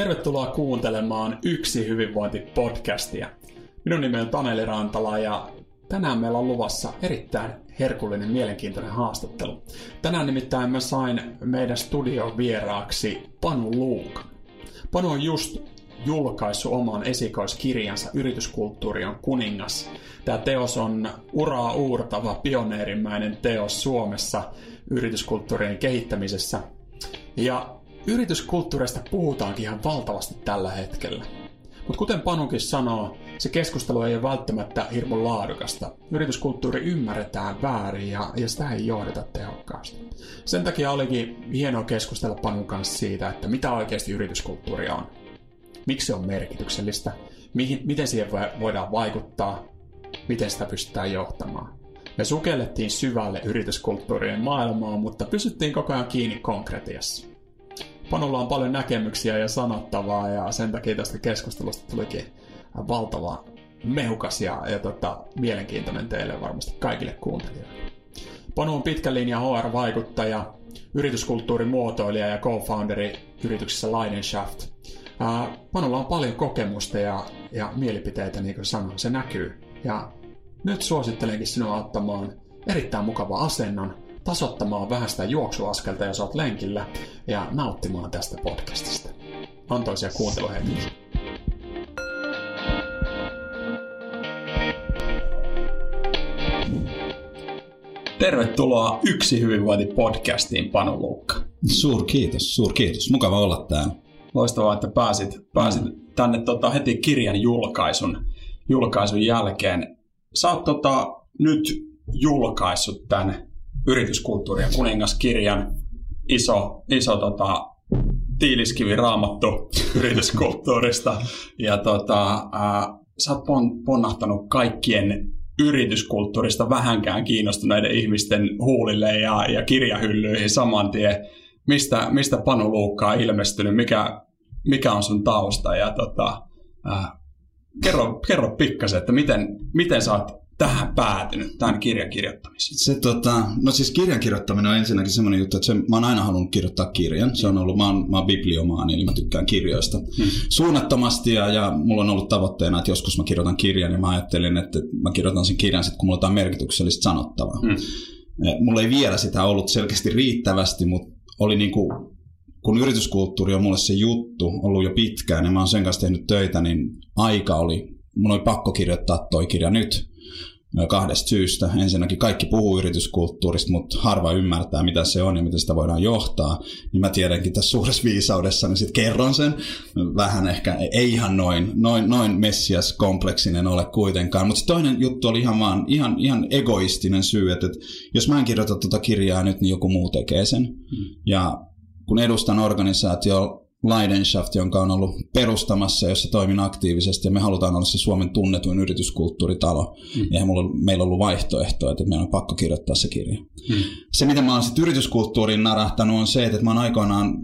Tervetuloa kuuntelemaan Yksi hyvinvointi-podcastia. Minun nimeni on Taneli Rantala ja tänään meillä on luvassa erittäin herkullinen, mielenkiintoinen haastattelu. Tänään nimittäin mä sain meidän studion vieraaksi Panu Luukan. Panu on just julkaissut oman esikoiskirjansa Yrityskulttuuri on kuningas. Tämä teos on uraa uurtava, pioneerimäinen teos Suomessa yrityskulttuurien kehittämisessä. Ja Yrityskulttuurista puhutaankin ihan valtavasti tällä hetkellä. Mutta kuten Panukin sanoo, se keskustelu ei ole välttämättä hirmu laadukasta. Yrityskulttuuri ymmärretään väärin ja, ja sitä ei johdeta tehokkaasti. Sen takia olikin hienoa keskustella Panun kanssa siitä, että mitä oikeasti yrityskulttuuri on. Miksi se on merkityksellistä, mihin, miten siihen voidaan vaikuttaa, miten sitä pystytään johtamaan. Me sukellettiin syvälle yrityskulttuurien maailmaan, mutta pysyttiin koko ajan kiinni konkretiassa. Panulla on paljon näkemyksiä ja sanottavaa ja sen takia tästä keskustelusta tulikin valtava mehukas ja, ja tota, mielenkiintoinen teille varmasti kaikille kuuntelijoille. Panu on pitkä linja HR-vaikuttaja, yrityskulttuurin muotoilija ja co-founderi yrityksessä Leidenschaft. Panulla on paljon kokemusta ja, ja mielipiteitä, niin kuin sanoin, se näkyy. Ja nyt suosittelenkin sinua ottamaan erittäin mukava asennon, tasottamaan vähän sitä juoksuaskelta, jos olet lenkillä, ja nauttimaan tästä podcastista. Antoisia kuunteluhetkiä. Tervetuloa Yksi hyvinvointi-podcastiin, Panu Luukka. Suur kiitos, suur kiitos. Mukava olla täällä. Loistavaa, että pääsit, pääsit tänne tota, heti kirjan julkaisun, julkaisun jälkeen. Sä oot tota, nyt julkaissut tämän yrityskulttuuri- ja kuningaskirjan iso, iso tota, tiiliskivi raamattu yrityskulttuurista. Ja tota, ää, sä oot pon, ponnahtanut kaikkien yrityskulttuurista vähänkään kiinnostuneiden ihmisten huulille ja, ja kirjahyllyihin saman tien. Mistä, mistä Panu Luukka on ilmestynyt, mikä, mikä on sun tausta ja tota, ää, kerro, kerro pikkasen, että miten, miten sä oot tähän päätynyt, tämän kirjan kirjoittamiseen? Se, tota, no siis kirjan kirjoittaminen on ensinnäkin semmoinen juttu, että se, mä oon aina halunnut kirjoittaa kirjan. Se on ollut, mä oon, mä oon bibliomaani, eli mä tykkään kirjoista hmm. suunnattomasti ja, ja mulla on ollut tavoitteena, että joskus mä kirjoitan kirjan ja mä ajattelin, että mä kirjoitan sen kirjan sitten, kun mulla on jotain merkityksellistä sanottavaa. Hmm. Mulla ei vielä sitä ollut selkeästi riittävästi, mutta oli niinku kun yrityskulttuuri on mulle se juttu ollut jo pitkään ja mä oon sen kanssa tehnyt töitä, niin aika oli, mun oli pakko kirjoittaa toi kirja nyt kahdesta syystä. Ensinnäkin kaikki puhuu yrityskulttuurista, mutta harva ymmärtää, mitä se on ja miten sitä voidaan johtaa. Niin mä tiedänkin tässä suuressa viisaudessa, niin sitten kerron sen. Vähän ehkä, ei ihan noin, noin, noin messias-kompleksinen ole kuitenkaan. Mutta toinen juttu oli ihan vaan ihan, ihan egoistinen syy, että, että jos mä en kirjoita tuota kirjaa nyt, niin joku muu tekee sen. Hmm. Ja kun edustan organisaatio Leidenschaft, jonka on ollut perustamassa, jossa toimin aktiivisesti, ja me halutaan olla se Suomen tunnetuin yrityskulttuuritalo. Mm. Ja mulla, meillä on ollut vaihtoehto, että meidän on pakko kirjoittaa se kirja. Mm. Se, mitä mä oon sitten yrityskulttuuriin narahtanut, on se, että mä oon aikoinaan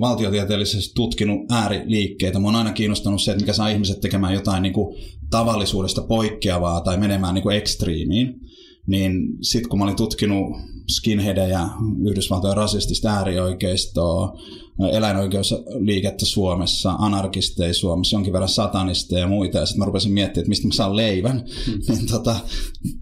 valtiotieteellisesti tutkinut ääriliikkeitä. Mä oon aina kiinnostanut se, että mikä saa ihmiset tekemään jotain niin kuin tavallisuudesta poikkeavaa tai menemään niin kuin ekstriimiin niin sitten kun mä olin tutkinut skinheadejä, Yhdysvaltojen rasistista äärioikeistoa, eläinoikeusliikettä Suomessa, anarkisteja Suomessa, jonkin verran satanisteja ja muita, ja sitten mä rupesin miettimään, että mistä mä saan leivän. Mm. niin tota,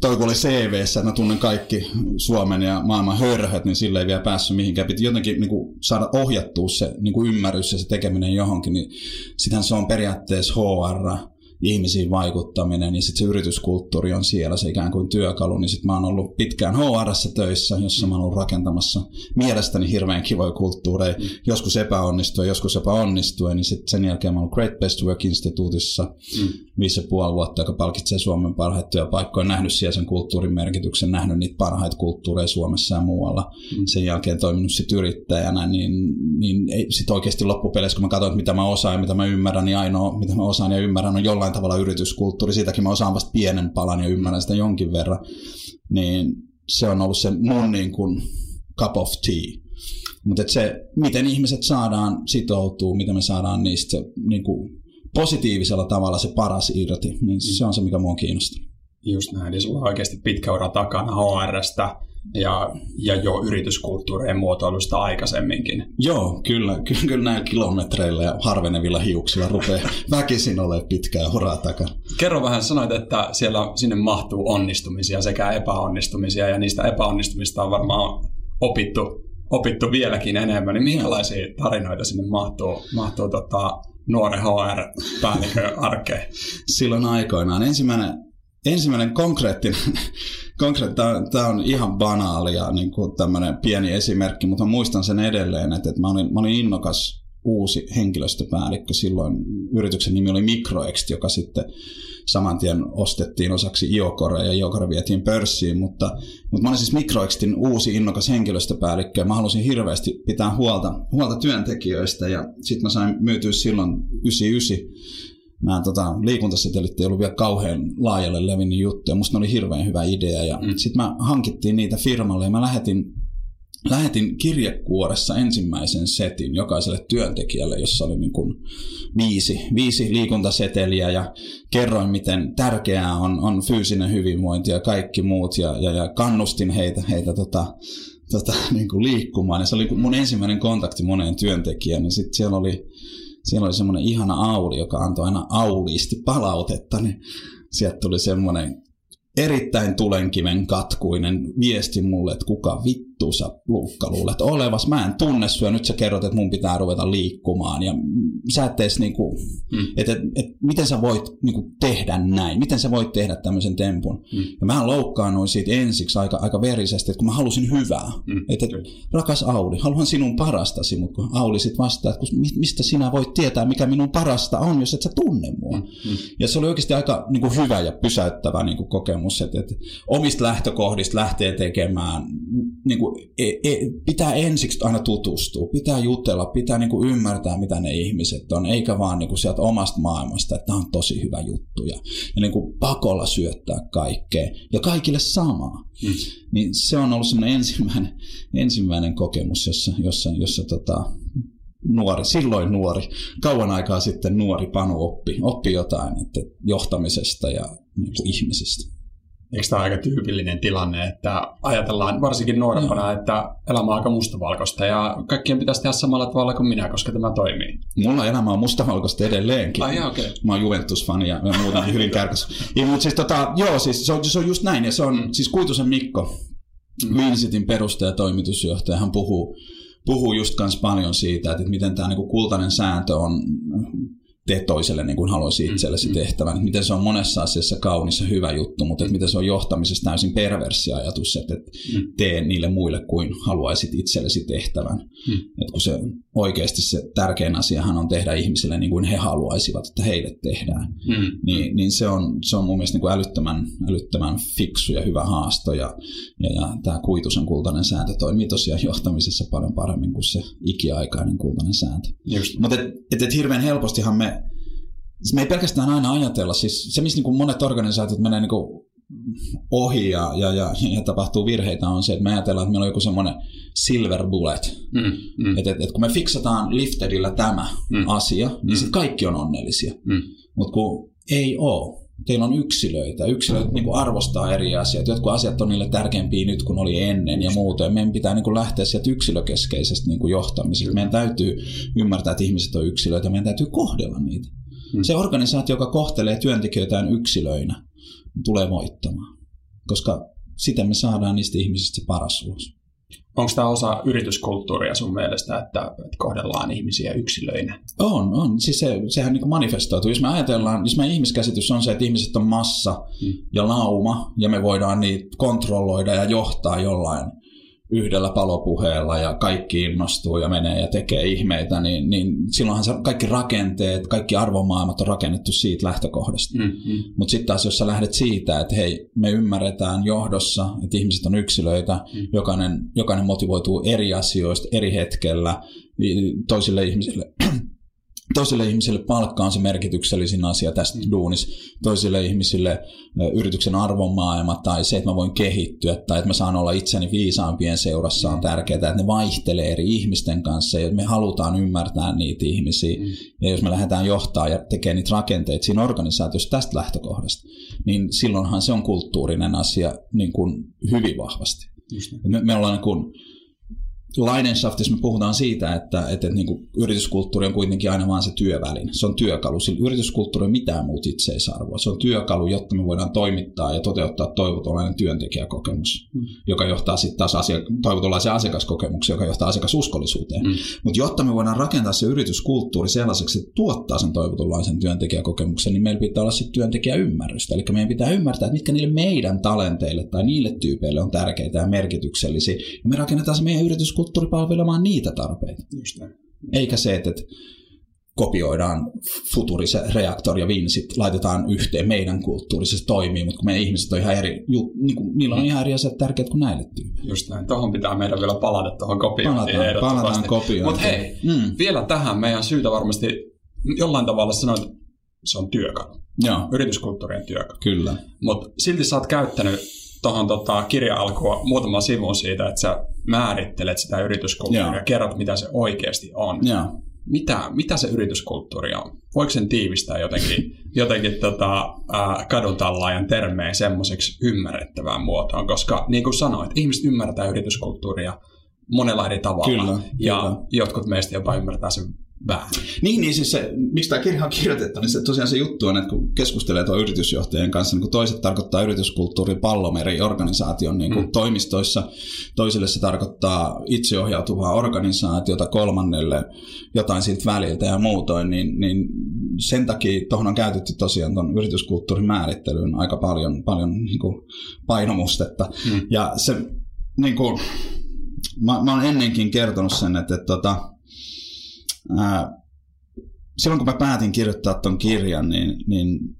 toi kun oli cv että mä tunnen kaikki Suomen ja maailman hörhöt, niin sille ei vielä päässyt mihinkään. Piti jotenkin niin kuin, saada ohjattua se niin kuin ymmärrys ja se tekeminen johonkin, niin sitähän se on periaatteessa HR, ihmisiin vaikuttaminen ja sitten se yrityskulttuuri on siellä se ikään kuin työkalu, niin sitten mä oon ollut pitkään hr töissä, jossa mä oon ollut rakentamassa mielestäni hirveän kivoja kulttuureja, mm. joskus epäonnistuen, joskus jopa onnistuen, niin sitten sen jälkeen mä oon ollut Great Best Work Instituutissa mm. viisi ja puoli vuotta, joka palkitsee Suomen parhaita työpaikkoja, nähnyt siellä sen kulttuurin merkityksen, nähnyt niitä parhaita kulttuureja Suomessa ja muualla. Mm. Sen jälkeen toiminut sitten yrittäjänä, niin, niin sitten oikeasti loppupeleissä, kun mä katsoin, mitä mä osaan ja mitä mä ymmärrän, niin ainoa, mitä mä osaan ja ymmärrän, on jollain jollain tavalla yrityskulttuuri, siitäkin mä osaan vasta pienen palan ja ymmärrän sitä jonkin verran, niin se on ollut se mun niin kuin cup of tea. Mutta se, miten ihmiset saadaan sitoutua, miten me saadaan niistä se, niin kuin positiivisella tavalla se paras irti, niin se on se, mikä mua kiinnostaa. Just näin, eli sulla on oikeasti pitkä ura takana HRstä ja, ja jo yrityskulttuurien muotoilusta aikaisemminkin. Joo, kyllä, kyllä, kyllä näillä kilometreillä ja harvenevilla hiuksilla rupeaa väkisin olemaan pitkää horaa takana. Kerro vähän, sanoit, että siellä sinne mahtuu onnistumisia sekä epäonnistumisia ja niistä epäonnistumista on varmaan opittu, opittu vieläkin enemmän. Niin minkälaisia tarinoita sinne mahtuu, mahtuu tota, nuoren HR-päällikön arkeen? Silloin aikoinaan ensimmäinen, ensimmäinen konkreettinen, konkreettinen tämä on ihan banaalia niin kuin tämmöinen pieni esimerkki, mutta muistan sen edelleen, että, että mä, olin, mä olin innokas uusi henkilöstöpäällikkö. Silloin yrityksen nimi oli Microext, joka sitten saman tien ostettiin osaksi Iokore ja Iokore vietiin pörssiin, mutta, mutta mä olin siis Microextin uusi innokas henkilöstöpäällikkö ja mä halusin hirveästi pitää huolta, huolta työntekijöistä ja sitten mä sain myytyä silloin 99 nämä tota, liikuntasetelit ei ollut vielä kauhean laajalle levinnyt juttu ja musta ne oli hirveän hyvä idea ja mm. sitten mä hankittiin niitä firmalle ja mä lähetin lähetin kirjekuoressa ensimmäisen setin jokaiselle työntekijälle, jossa oli niin kuin viisi, viisi liikuntaseteliä ja kerroin, miten tärkeää on, on fyysinen hyvinvointi ja kaikki muut ja, ja, ja kannustin heitä, heitä tota, tota, niin kuin liikkumaan. Ja se oli mun ensimmäinen kontakti moneen työntekijään. Ja sitten siellä oli, siellä oli semmoinen ihana Auli, joka antoi aina auliisti palautetta. Niin sieltä tuli semmoinen erittäin tulenkiven katkuinen viesti mulle, että kuka vittu sä Luukka luulet olevas. Mä en tunne sua, nyt sä kerrot, että mun pitää ruveta liikkumaan. Ja sä et edes niinku, mm. että et, et, miten sä voit niinku tehdä näin, miten sä voit tehdä tämmöisen tempun. Mm. Ja mä loukkaannuin siitä ensiksi aika, aika verisesti, että kun mä halusin hyvää. Mm. Että et, rakas Auli, haluan sinun parastasi, mutta kun Auli sitten vastaa, että mistä sinä voit tietää, mikä minun parasta on, jos et sä tunne mua. Mm. Ja se oli oikeasti aika niinku hyvä ja pysäyttävä niinku kokemus, että, että omista lähtökohdista lähtee tekemään niinku e, e, pitää ensiksi aina tutustua, pitää jutella, pitää niinku ymmärtää, mitä ne ihmiset on, eikä vaan niinku sieltä omasta maailmasta, että tämä on tosi hyvä juttu. Ja, ja niinku pakolla syöttää kaikkea. Ja kaikille samaa. Mm. Niin se on ollut semmoinen ensimmäinen, ensimmäinen kokemus, jossa, jossa, jossa tota, nuori, silloin nuori, kauan aikaa sitten nuori Panu oppi, oppi jotain että johtamisesta ja niin kuin ihmisistä. Eikö tämä aika tyypillinen tilanne, että ajatellaan varsinkin nuorempana, no. että elämä on aika mustavalkoista ja kaikkien pitäisi tehdä samalla tavalla kuin minä, koska tämä toimii. Mulla elämä on mustavalkoista edelleenkin. Ai, okay. Mä oon Juventus-fani ja, muuta hyvin kärkäs. Ja, mutta siis tota, joo, siis se on, se on just näin ja se on, mm. siis Kuitusen Mikko, mm. Minsitin perustaja ja toimitusjohtaja, hän puhuu, puhuu just kans paljon siitä, että miten tämä niinku kultainen sääntö on tee toiselle niin kuin haluaisi mm, itsellesi mm. tehtävän. Miten se on monessa asiassa kaunis ja hyvä juttu, mutta että miten se on johtamisessa täysin perversi ajatus, että mm. tee niille muille kuin haluaisit itsellesi tehtävän. Mm. Että kun se oikeasti se tärkein asiahan on tehdä ihmisille niin kuin he haluaisivat, että heille tehdään. Mm. Niin, niin se, on, se on mun mielestä niin kuin älyttömän, älyttömän fiksu ja hyvä haasto. Ja, ja, ja tämä kuitusen kultainen sääntö toimii tosiaan johtamisessa paljon paremmin kuin se ikiaikainen kultainen sääntö. Mutta et, et, et hirveän helpostihan me me ei pelkästään aina ajatella, siis se missä niin monet organisaatiot menee niin ohi ja, ja, ja, ja tapahtuu virheitä on se, että me ajatellaan, että meillä on joku semmoinen silver bullet. Mm, mm. Että et, et kun me fiksataan liftedillä tämä mm. asia, niin mm. sitten kaikki on onnellisia. Mm. Mutta kun ei ole. Teillä on yksilöitä. Yksilöt niin arvostaa eri asiat. Jotkut asiat on niille tärkeämpiä nyt kuin oli ennen ja muuta. meidän pitää niin lähteä sieltä yksilökeskeisestä niin johtamisesta. Meidän täytyy ymmärtää, että ihmiset on yksilöitä. Meidän täytyy kohdella niitä. Hmm. Se organisaatio, joka kohtelee työntekijöitään yksilöinä, tulee voittamaan. Koska siten me saadaan niistä ihmisistä se paras ulos. Onko tämä osa yrityskulttuuria sun mielestä, että, että kohdellaan ihmisiä yksilöinä? On, on. Siis se, sehän niin manifestoituu. Jos me ajatellaan, jos meidän ihmiskäsitys on se, että ihmiset on massa hmm. ja lauma, ja me voidaan niitä kontrolloida ja johtaa jollain yhdellä palopuheella ja kaikki innostuu ja menee ja tekee ihmeitä, niin, niin silloinhan se kaikki rakenteet, kaikki arvomaailmat on rakennettu siitä lähtökohdasta. Mm-hmm. Mutta sitten taas, jos sä lähdet siitä, että hei, me ymmärretään johdossa, että ihmiset on yksilöitä, mm-hmm. jokainen, jokainen motivoituu eri asioista eri hetkellä, niin toisille ihmisille Toisille ihmisille palkka on se merkityksellisin asia tästä mm. duunissa. Toisille ihmisille yrityksen arvomaailma tai se, että mä voin kehittyä tai että mä saan olla itseni viisaampien seurassa on mm. tärkeää, että ne vaihtelee eri ihmisten kanssa ja me halutaan ymmärtää niitä ihmisiä. Mm. Ja jos me lähdetään johtaa ja tekemään niitä rakenteita siinä organisaatiossa tästä lähtökohdasta, niin silloinhan se on kulttuurinen asia niin kuin hyvin vahvasti. Me, me ollaan niin kuin, Leidenschaftissa me puhutaan siitä, että, että, että niin kuin yrityskulttuuri on kuitenkin aina vain se työväline. Se on työkalu. Sillä yrityskulttuuri on mitään muuta itseisarvoa. Se on työkalu, jotta me voidaan toimittaa ja toteuttaa toivotunlainen työntekijäkokemus, mm. joka johtaa sitten taas asia, toivotunlaisen asiakaskokemuksen, joka johtaa asiakasuskollisuuteen. Mm. Mutta jotta me voidaan rakentaa se yrityskulttuuri sellaiseksi, että tuottaa sen toivotunlaisen työntekijäkokemuksen, niin meillä pitää olla sitten työntekijäymmärrystä. Eli meidän pitää ymmärtää, että mitkä niille meidän talenteille tai niille tyypeille on tärkeitä ja merkityksellisiä. Ja me rakennetaan se meidän yritys kulttuuri palvelemaan niitä tarpeita. Just näin. Eikä se, että kopioidaan futurisen reaktori ja vinsit, laitetaan yhteen meidän kulttuurisesti toimii, mutta kun meidän ihmiset on ihan eri, ju, niin kuin, niillä on ihan eri asiat tärkeät kuin näille tyypeille. Just näin, tuohon pitää meidän vielä palata tuohon kopiointiin palataan, palataan kopiointiin. Mutta hei, mm. vielä tähän meidän syytä varmasti jollain tavalla sanoa, että se on työkalu. Joo. Yrityskulttuurien työkalu. Kyllä. Mutta silti sä oot käyttänyt tuohon tota, kirja-alkua muutama sivun siitä, että sä määrittelet sitä yrityskulttuuria ja kerrot, mitä se oikeasti on. Ja. Mitä, mitä se yrityskulttuuri on? Voiko sen tiivistää jotenkin, jotenkin tota, äh, kadutallaajan termeen semmoiseksi ymmärrettävään muotoon? Koska niin kuin sanoit, ihmiset ymmärtää yrityskulttuuria monella eri tavalla. Kyllä, ja kyllä. jotkut meistä jopa ymmärtää sen vähän. Niin, niin siis se, miksi tämä kirja on kirjoitettu, niin se, tosiaan se juttu on, että kun keskustelee tuon yritysjohtajien kanssa, niin kun toiset tarkoittaa yrityskulttuuri pallomeri organisaation niin kuin mm. toimistoissa, toisille se tarkoittaa itseohjautuvaa organisaatiota, kolmannelle jotain siltä väliltä ja muutoin, niin, niin sen takia tuohon on käytetty tosiaan tuon yrityskulttuurin määrittelyyn aika paljon, paljon niin kuin painomustetta. Mm. Ja se, niin kuin, mä, mä oon ennenkin kertonut sen, että, että, että tota, ää, silloin kun mä päätin kirjoittaa ton kirjan, niin, niin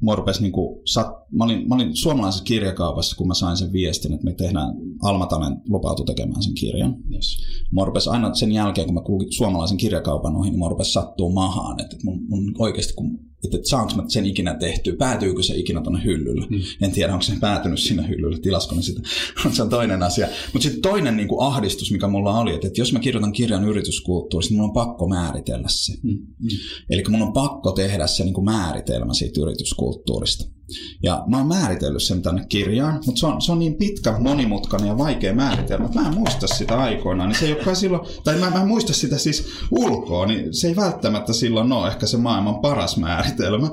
mua rupesi niin kuin, sat, mä, olin, mä olin suomalaisessa kirjakaupassa, kun mä sain sen viestin, että me tehdään, Almatalen lupautu tekemään sen kirjan. Yes. Mua rupesi aina sen jälkeen, kun mä kulkin suomalaisen kirjakaupan ohi, niin mua rupesi sattuu mahaan, että mun, mun oikeasti kun että, saanko mä sen ikinä tehtyä, päätyykö se ikinä tuonne hyllylle. Mm. En tiedä, onko se päätynyt sinne hyllylle, tilasko ne sitä, se on toinen asia. Mutta sitten toinen niin kuin ahdistus, mikä mulla oli, että, että jos mä kirjoitan kirjan yrityskulttuurista, niin mulla on pakko määritellä se. Mm. Mm. Eli mun on pakko tehdä se niin kuin määritelmä siitä yrityskulttuurista. Ja mä oon määritellyt sen tänne kirjaan, mutta se on, se on niin pitkä, monimutkainen ja vaikea määritelmä, että mä en muista sitä aikoinaan. Niin se ei olekaan silloin, tai mä, mä en muista sitä siis ulkoa, niin se ei välttämättä silloin ole ehkä se maailman paras määritelmä.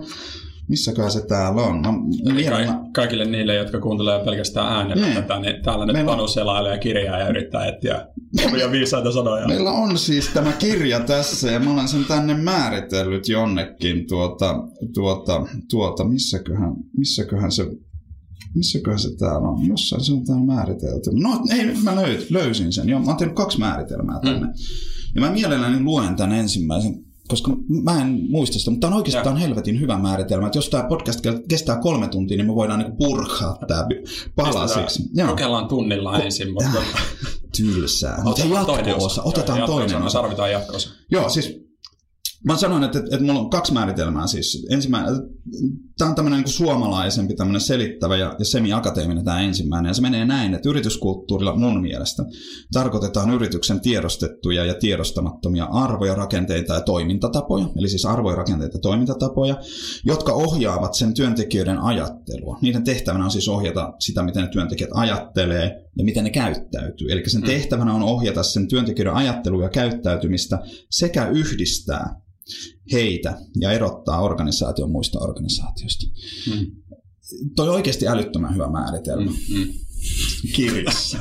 Missäköhän se täällä on? Mä, Ka- mä... Kaikille niille, jotka kuuntelee pelkästään äänellä niin. tätä, niin täällä nyt Panu selailee kirjaa ja yrittää etsiä omia viisaita sanoja. Meillä on siis tämä kirja tässä ja mä olen sen tänne määritellyt jonnekin tuota, tuota, tuota missäköhän, missäköhän se missäköhän se täällä on? Jossain se on täällä määritelty. No ei, mä löyt, löysin sen. Joo, mä oon tehnyt kaksi määritelmää tänne. Mm. Ja mä mielelläni luen tämän ensimmäisen koska mä en muista sitä, mutta tämä on on helvetin hyvä määritelmä. Että jos tämä podcast kestää kolme tuntia, niin me voidaan niinku purkaa tämä palasiksi. Kokeillaan tunnilla Ko- ensin, mutta... Tylsää. Mutta jatko-osa. Otetaan toinen osa. Tarvitaan jatko-osa. Joo, siis Mä sanoin, että, että, että mulla on kaksi määritelmää siis. Ensimmäinen, tämä on tämmöinen niin suomalaisempi, tämmöinen selittävä ja, ja semi-akateeminen tämä ensimmäinen. Ja se menee näin, että yrityskulttuurilla mun mielestä tarkoitetaan yrityksen tiedostettuja ja tiedostamattomia arvoja, rakenteita ja toimintatapoja, eli siis arvoja, rakenteita ja toimintatapoja, jotka ohjaavat sen työntekijöiden ajattelua. Niiden tehtävänä on siis ohjata sitä, miten ne työntekijät ajattelee ja miten ne käyttäytyy. Eli sen mm. tehtävänä on ohjata sen työntekijöiden ajattelua ja käyttäytymistä sekä yhdistää heitä ja erottaa organisaation muista organisaatioista. Mm. Toi oikeasti älyttömän hyvä määritelmä. Mm. Kirjassa.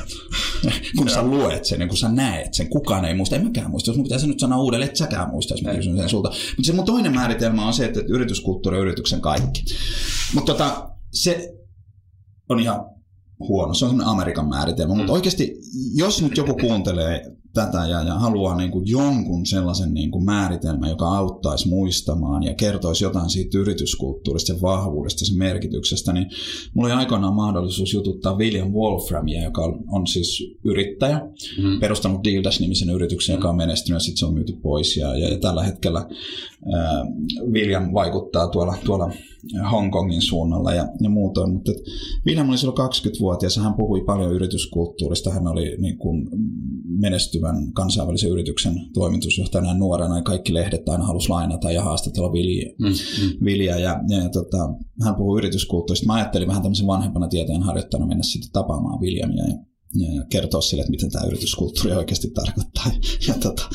kun sä luet sen ja kun sä näet sen, kukaan ei muista, en mäkään muista. Jos mun pitäisi nyt sanoa uudelleen, että säkään muista, jos mä kysyn sen sulta. Mutta se mun toinen määritelmä on se, että yrityskulttuuri on yrityksen kaikki. Mutta tota, se on ihan huono. Se on semmoinen Amerikan määritelmä. Mm. Mutta oikeasti, jos nyt joku kuuntelee tätä ja, ja haluaa niin kuin jonkun sellaisen niin kuin määritelmän, joka auttaisi muistamaan ja kertoisi jotain siitä yrityskulttuurista, sen vahvuudesta, sen merkityksestä, niin mulla oli aikoinaan mahdollisuus jututtaa William Wolframia, joka on siis yrittäjä, mm. perustanut Dealdash-nimisen yrityksen, joka on menestynyt ja sitten se on myyty pois. Ja, ja, ja tällä hetkellä William vaikuttaa tuolla, tuolla Hongkongin suunnalla ja, ja muutoin. Mutta William oli silloin 20-vuotias ja hän puhui paljon yrityskulttuurista. Hän oli niin kuin menestyvän kansainvälisen yrityksen toimitusjohtajana nuorena ja kaikki lehdet aina halusi lainata ja haastatella Vilja. Mm, mm. Vilja ja, ja, ja tota, hän puhui yrityskulttuurista. Mä ajattelin vähän tämmöisen vanhempana tieteen harjoittajana mennä sitten tapaamaan Williamia. Ja ja kertoa sille, että miten tämä yrityskulttuuri oikeasti tarkoittaa. Ja tota,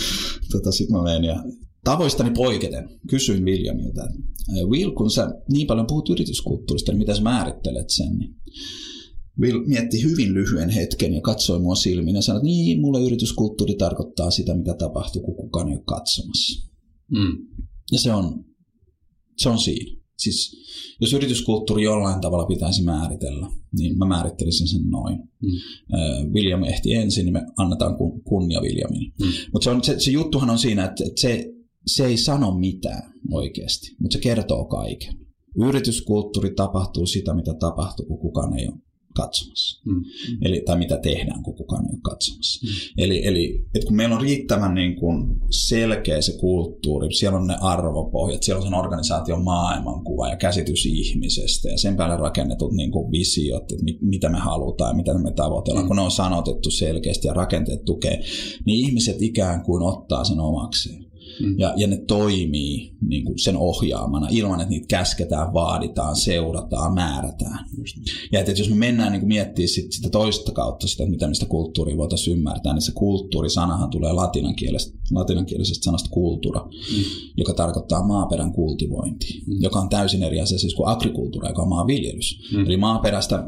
tota, sitten mä menin ja tavoistani poiketen kysyin Williamilta, että Will, kun sä niin paljon puhut yrityskulttuurista, niin miten sä määrittelet sen? Niin Will mietti hyvin lyhyen hetken ja katsoi mua silmiin ja sanoi, että niin, mulle yrityskulttuuri tarkoittaa sitä, mitä tapahtuu, kun kukaan ei ole katsomassa. Mm. Ja se on, se on siinä. Siis jos yrityskulttuuri jollain tavalla pitäisi määritellä, niin mä määrittelisin sen noin. Mm. William ehti ensin, niin me annetaan kunnia Williamille. Mm. Mutta se, se, se juttuhan on siinä, että, että se, se ei sano mitään oikeasti, mutta se kertoo kaiken. Yrityskulttuuri tapahtuu sitä, mitä tapahtuu, kun kukaan ei ole katsomassa. Mm. Eli, tai mitä tehdään, kun kukaan ei ole katsomassa. Mm. Eli, eli että kun meillä on riittävän niin kuin selkeä se kulttuuri, siellä on ne arvopohjat, siellä on sen organisaation maailmankuva ja käsitys ihmisestä ja sen päälle rakennetut niin kuin visiot, että mit, mitä me halutaan ja mitä me tavoitellaan, mm. kun ne on sanotettu selkeästi ja rakenteet tukee, niin ihmiset ikään kuin ottaa sen omakseen. Mm. Ja, ja ne toimii niin kuin sen ohjaamana ilman, että niitä käsketään, vaaditaan, seurataan, määrätään. Just. Ja että, että jos me mennään niin miettimään sit sitä toista kautta sitä, että miten sitä kulttuuria voitaisiin ymmärtää, niin se kulttuurisanahan tulee latinankielisestä, latinankielisestä sanasta kultura, mm. joka tarkoittaa maaperän kultivointia, mm. joka on täysin eri asia siis kuin agrikulttuura, joka on maanviljelys. Mm. Eli maaperästä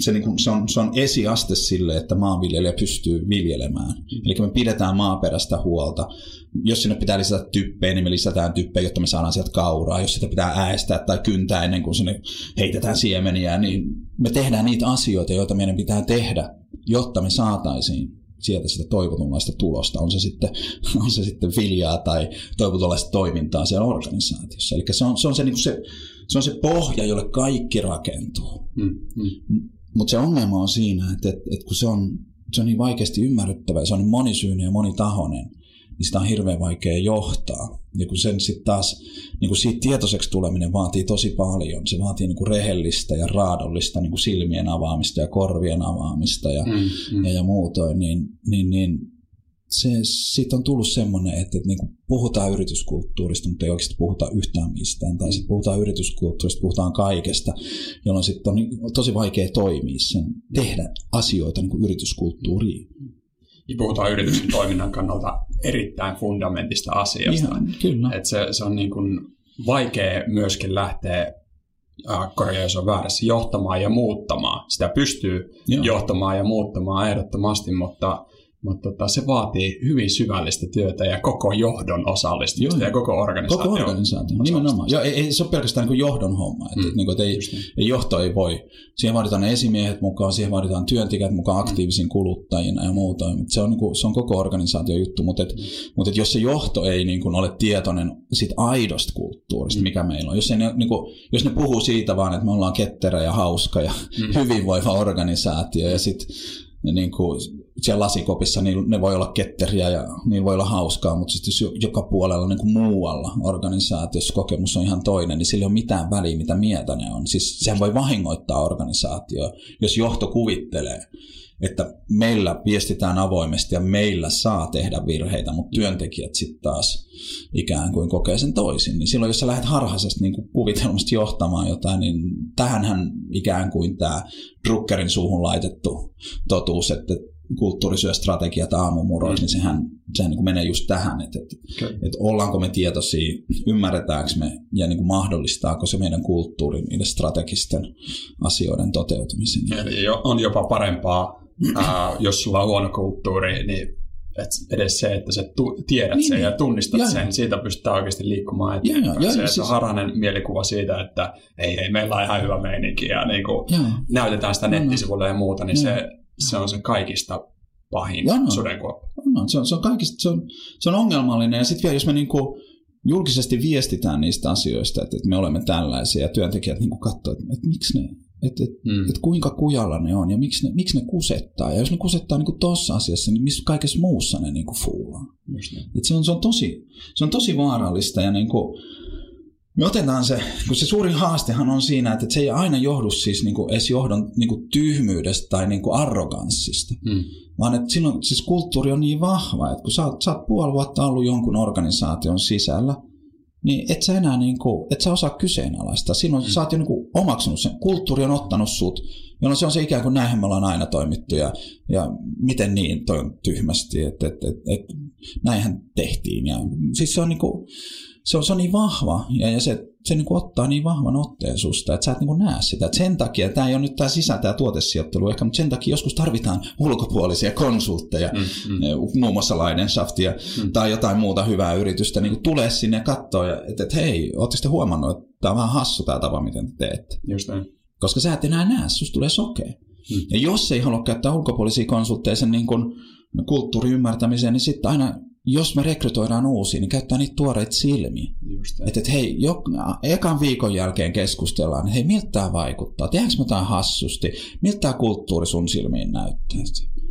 se, niin kuin, se, on, se on esiaste sille, että maanviljelijä pystyy viljelemään. Mm. Eli me pidetään maaperästä huolta. Jos sinne pitää lisätä typpeä, niin me lisätään typpeä, jotta me saadaan sieltä kauraa. Jos sitä pitää äästää tai kyntää ennen kuin sinne heitetään siemeniä, niin me tehdään niitä asioita, joita meidän pitää tehdä, jotta me saataisiin sieltä sitä toivotunlaista tulosta, on se sitten, on se sitten viljaa tai toivotunlaista toimintaa siellä organisaatiossa. Eli se on se, on se, niin se, se, on se pohja, jolle kaikki rakentuu. Mm, mm. Mutta se ongelma on siinä, että, että, että kun se on, se on niin vaikeasti ymmärrettävä, se on niin monisyinen ja monitahoinen, niin sitä on hirveän vaikea johtaa. Ja kun sen sitten taas, niin kun siitä tietoiseksi tuleminen vaatii tosi paljon. Se vaatii niin kuin rehellistä ja raadollista niin kuin silmien avaamista ja korvien avaamista ja, mm, mm. ja, ja muutoin, niin, niin, niin se, siitä on tullut semmoinen, että, että niin kuin puhutaan yrityskulttuurista, mutta ei oikeasti puhuta yhtään mistään. Tai sitten puhutaan yrityskulttuurista, puhutaan kaikesta, jolloin sitten on niin, tosi vaikea toimia sen, tehdä asioita niin kuin yrityskulttuuriin. Ja puhutaan yrityksen toiminnan kannalta erittäin fundamentista asiasta. Ihan, kyllä. Et se, se on niin kuin vaikea myöskin lähteä korjaa, jos on väärässä, johtamaan ja muuttamaan. Sitä pystyy Joo. johtamaan ja muuttamaan ehdottomasti, mutta mutta tota, se vaatii hyvin syvällistä työtä ja koko johdon osallistumista Joo. ja koko organisaatio. Koko organisaatio, nimenomaan. Ja ei, ei, se ole pelkästään niin johdon homma. Että, mm. niin kuin, että ei, ei, johto ei voi. Siihen vaaditaan ne esimiehet mukaan, siihen vaaditaan työntekijät mukaan mm. aktiivisiin kuluttajina ja muuta. Se on, niin kuin, se on koko organisaatio juttu, mutta, et, mm. mutta et jos se johto ei niin kuin, ole tietoinen sit aidosta kulttuurista, mm. mikä meillä on. Jos, ei ne, niin kuin, jos ne puhuu siitä vaan, että me ollaan ketterä ja hauska ja mm. hyvinvoiva organisaatio ja sitten niin kuin, siellä lasikopissa niin ne voi olla ketteriä ja niin voi olla hauskaa, mutta sitten jos joka puolella niin kuin muualla organisaatiossa kokemus on ihan toinen, niin sillä ei ole mitään väliä, mitä mieltä ne on. Siis sehän voi vahingoittaa organisaatio, jos johto kuvittelee, että meillä viestitään avoimesti ja meillä saa tehdä virheitä, mutta työntekijät sitten taas ikään kuin kokee sen toisin. Niin silloin, jos sä lähdet harhaisesti niin kuin kuvitelmasti johtamaan jotain, niin tähänhän ikään kuin tämä Druckerin suuhun laitettu totuus, että kulttuurisyöstrategiat aamumuroissa, mm. niin sehän, sehän niin kuin menee just tähän, että, että, okay. että ollaanko me tietoisia, ymmärretäänkö me ja niin kuin mahdollistaako se meidän kulttuurin niiden strategisten asioiden toteutumisen. Eli on jopa parempaa, ää, jos sulla on huono kulttuuri, niin et edes se, että sä tu- tiedät niin, sen ja niin. tunnistat ja, sen, siitä pystytään oikeasti liikkumaan eteenpäin. Ja, ja, se, että siis... haranen mielikuva siitä, että ei, ei, meillä on ihan hyvä meininki ja niin kuin näytetään sitä nettisivuilla ja muuta, niin ja. se se on se kaikista pahin no, no. sudenkuoppa. No, se, on, se, on kaikista, se, on, se on ongelmallinen. Ja sitten vielä, jos me niinku julkisesti viestitään niistä asioista, että, että me olemme tällaisia, ja työntekijät niinku katsoo, että, että miksi ne, että, että, mm. että kuinka kujalla ne on, ja miksi ne, miksi ne kusettaa. Ja jos ne kusettaa niin tuossa asiassa, niin missä kaikessa muussa ne niin fuulaa. Että se, on, se, on tosi, se on tosi vaarallista, ja niin kuin, me otetaan se, kun se suurin haastehan on siinä, että se ei aina johdu siis niin kuin edes johdon niin kuin tyhmyydestä tai niin kuin arroganssista, mm. vaan että silloin siis kulttuuri on niin vahva, että kun sä oot, sä oot puoli vuotta ollut jonkun organisaation sisällä, niin et sä enää niin kuin, et sä osaa kyseenalaista. Silloin mm. sä oot jo niin kuin omaksunut sen. Kulttuuri on ottanut sut jolloin se on se ikään kuin näinhän me ollaan aina toimittu ja, ja miten niin toi on tyhmästi, että et, et, et, näinhän tehtiin. Ja, siis se on, niin kuin, se on, se on niin vahva ja, ja se, se niin kuin ottaa niin vahvan otteen susta, että sä et niin kuin näe sitä. Et sen takia, tämä ei ole nyt tämä sisältö- ja tuotesijoittelu ehkä, mutta sen takia joskus tarvitaan ulkopuolisia konsultteja, mm, mm. muun muassa Leidenschaft mm. tai jotain muuta hyvää yritystä, niin kuin tulee sinne ja katsoa, että et, hei, ootteko te huomannut, että tämä on vähän hassu tämä tapa, miten te teette. Just näin. Koska sä et enää näe, susta tulee sokea. Mm. Ja jos ei halua käyttää ulkopuolisia konsultteja sen niin kuin kulttuurin ymmärtämiseen, niin sitten aina jos me rekrytoidaan uusia, niin käyttää niitä tuoreita silmiä. Että et, hei, jo, ekan viikon jälkeen keskustellaan, että hei, miltä tämä vaikuttaa? Tehdäänkö me jotain hassusti? Miltä tämä kulttuuri sun silmiin näyttää?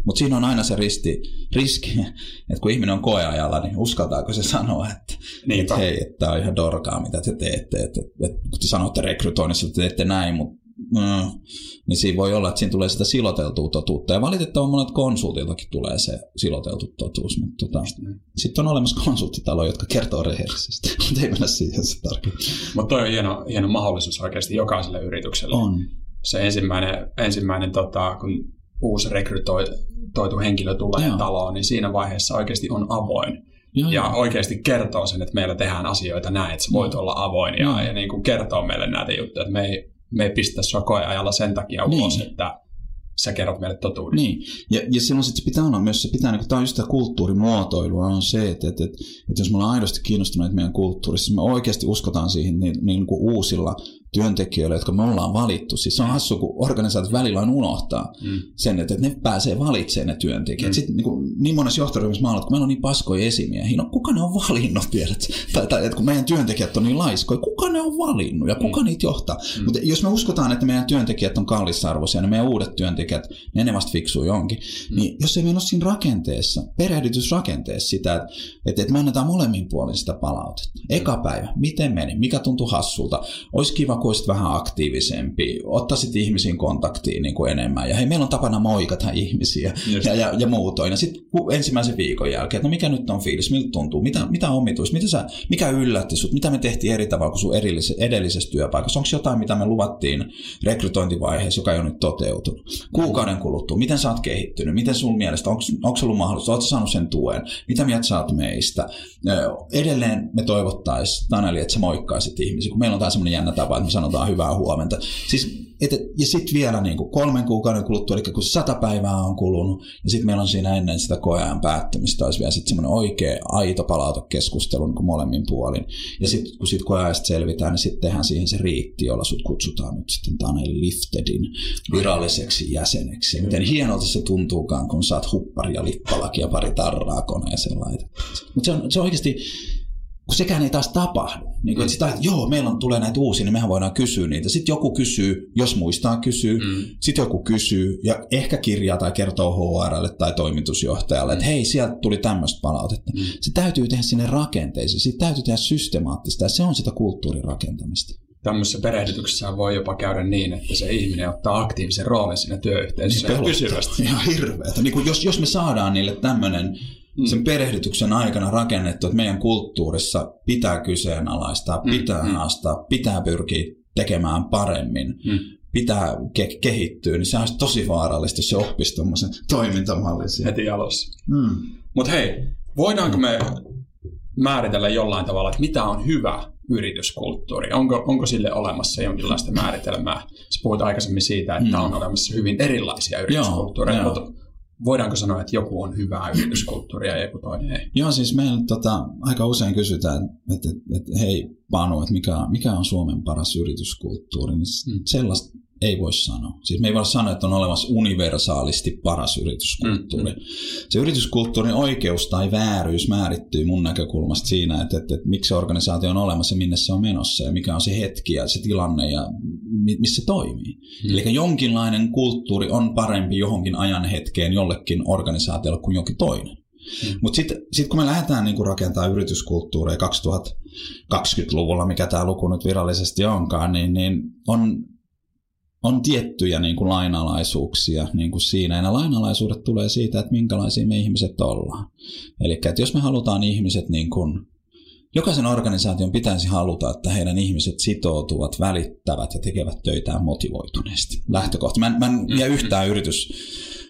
Mutta siinä on aina se risti, riski, että kun ihminen on koeajalla, niin uskaltaako se sanoa, että et, hei, että tämä on ihan dorkaa, mitä te teette. Että et, et, kun te sanotte rekrytoinnissa, että te teette näin, mutta Mm, niin siinä voi olla, että siinä tulee sitä siloteltua totuutta. Ja valitettavan monet konsultiltakin tulee se siloteltu totuus. Mutta tota, sitten on olemassa konsulttitaloja, jotka kertoo rehellisesti. Mutta ei mennä siihen se tarkemmin. Mutta toi on hieno, hieno mahdollisuus oikeasti jokaiselle yritykselle. On. Se ensimmäinen, ensimmäinen tota, kun uusi rekrytoitu henkilö tulee Joo. taloon, niin siinä vaiheessa oikeasti on avoin. Joo, ja joo. oikeasti kertoo sen, että meillä tehdään asioita näin, että sä voit olla avoin ja, ja niin kuin kertoo meille näitä juttuja, että me ei, me ei pistä sua koeajalla sen takia niin. ulos, että sä kerrot meille totuuden. Niin, ja, ja silloin sit se pitää olla myös, se pitää, niin tämä on just tämä kulttuurimuotoilua, on se, että, että, että, että jos me ollaan aidosti kiinnostuneet meidän kulttuurissa, me oikeasti uskotaan siihen niin, niin kuin uusilla työntekijöille, jotka me ollaan valittu. Siis se on hassu, kun organisaatiot välillä on unohtaa mm. sen, että ne pääsee valitsemaan ne työntekijät. Mm. Sitten niin, kuin, niin monessa johtoryhmässä mä että kun meillä on niin paskoja esimiä, no kuka ne on valinnut, tiedät? Tai, tai että kun meidän työntekijät on niin laiskoja, kuka ne on valinnut ja kuka mm. niitä johtaa? Mm. Mutta jos me uskotaan, että meidän työntekijät on kallisarvoisia, niin meidän uudet työntekijät, niin ne vasta fiksuu jonkin, mm. niin jos ei meillä ole siinä rakenteessa, perehdytysrakenteessa sitä, että, että, että me annetaan molemmin puolin sitä palautetta. Eka päivä, miten meni, mikä tuntui hassulta, olisi kiva kun olisit vähän aktiivisempi, ottaisit ihmisiin kontaktiin niin kuin enemmän. Ja hei, meillä on tapana moikata ihmisiä ja, ja, ja muutoin. Ja sitten ensimmäisen viikon jälkeen, että no mikä nyt on fiilis, miltä tuntuu, mitä, mitä omituisi, mitä sä, mikä yllätti sut, mitä me tehtiin eri tavalla kuin sun edellisessä, edellisessä työpaikassa. Onko jotain, mitä me luvattiin rekrytointivaiheessa, joka ei ole nyt toteutunut? Kuukauden kuluttua, miten sä oot kehittynyt, miten sun mielestä, onko se ollut mahdollista, ootko saanut sen tuen, mitä mieltä sä oot meistä? Edelleen me toivottaisiin, Taneli, että sä moikkaisit ihmisiä, kun meillä on tämä semmoinen jännä tapa, että sanotaan hyvää huomenta. Siis, et, ja sitten vielä niin kuin kolmen kuukauden kuluttua, eli kun sata päivää on kulunut, ja sitten meillä on siinä ennen sitä koeajan päättymistä, olisi vielä sitten semmoinen oikea, aito palautekeskustelu niin molemmin puolin. Ja sitten kun siitä koeajasta selvitään, niin sitten tehdään siihen se riitti, jolla sut kutsutaan nyt sitten Tanel Liftedin viralliseksi jäseneksi. Miten hienolta se tuntuukaan, kun saat huppari ja lippalaki ja pari tarraa koneeseen laitettu. Mutta se on, se on oikeasti, kun sekään ei taas tapahdu. Niin kuin, että sitä, että joo, meillä on, tulee näitä uusia, niin mehän voidaan kysyä niitä. Sitten joku kysyy, jos muistaa kysyy, mm. sitten joku kysyy ja ehkä kirjaa tai kertoo HRlle tai toimitusjohtajalle, mm. että hei, sieltä tuli tämmöistä palautetta. Mm. Se täytyy tehdä sinne rakenteisiin, se täytyy tehdä systemaattista ja se on sitä kulttuurin rakentamista. Tämmöisessä perehdytyksessä voi jopa käydä niin, että se ihminen ottaa aktiivisen roolin siinä työyhteisössä niin pysyvästi. Ihan hirveätä. Niin kuin jos, jos me saadaan niille tämmöinen mm. sen perehdytyksen aikana rakennettu, että meidän kulttuurissa pitää kyseenalaistaa, mm. pitää mm. haastaa, pitää pyrkiä tekemään paremmin, mm. pitää ke- kehittyä, niin se olisi tosi vaarallista, jos se oppisi tuommoisen toimintamallin. Heti alussa. Mm. Mutta hei, voidaanko me määritellä jollain tavalla, että mitä on hyvä yrityskulttuuri? Onko, onko sille olemassa jonkinlaista määritelmää? Sä puhuit aikaisemmin siitä, että mm. on olemassa hyvin erilaisia yrityskulttuureja, joo, mutta voidaanko sanoa, että joku on hyvää yrityskulttuuria ja joku toinen ei? Joo, siis meillä tota, aika usein kysytään, että, että, että hei Panu, että mikä, mikä on Suomen paras yrityskulttuuri, niin mm. sellaista ei voi sanoa. Siis me ei voi sanoa, että on olemassa universaalisti paras yrityskulttuuri. Mm, mm. Se yrityskulttuurin oikeus tai vääryys määrittyy mun näkökulmasta siinä, että, että, että miksi se organisaatio on olemassa, minne se on menossa ja mikä on se hetki ja se tilanne ja missä se toimii. Mm. Eli jonkinlainen kulttuuri on parempi johonkin ajan hetkeen jollekin organisaatiolle kuin jokin toinen. Mm. Mutta sitten sit kun me lähdetään niinku rakentamaan yrityskulttuuria 2020-luvulla, mikä tämä luku nyt virallisesti onkaan, niin, niin on on tiettyjä niin kuin lainalaisuuksia niin kuin siinä. Ja nämä lainalaisuudet tulee siitä, että minkälaisia me ihmiset ollaan. Eli että jos me halutaan ihmiset niin kuin jokaisen organisaation pitäisi haluta, että heidän ihmiset sitoutuvat, välittävät ja tekevät töitään motivoituneesti. Lähtökohta. Mä en, mä en mm-hmm. yhtään yritys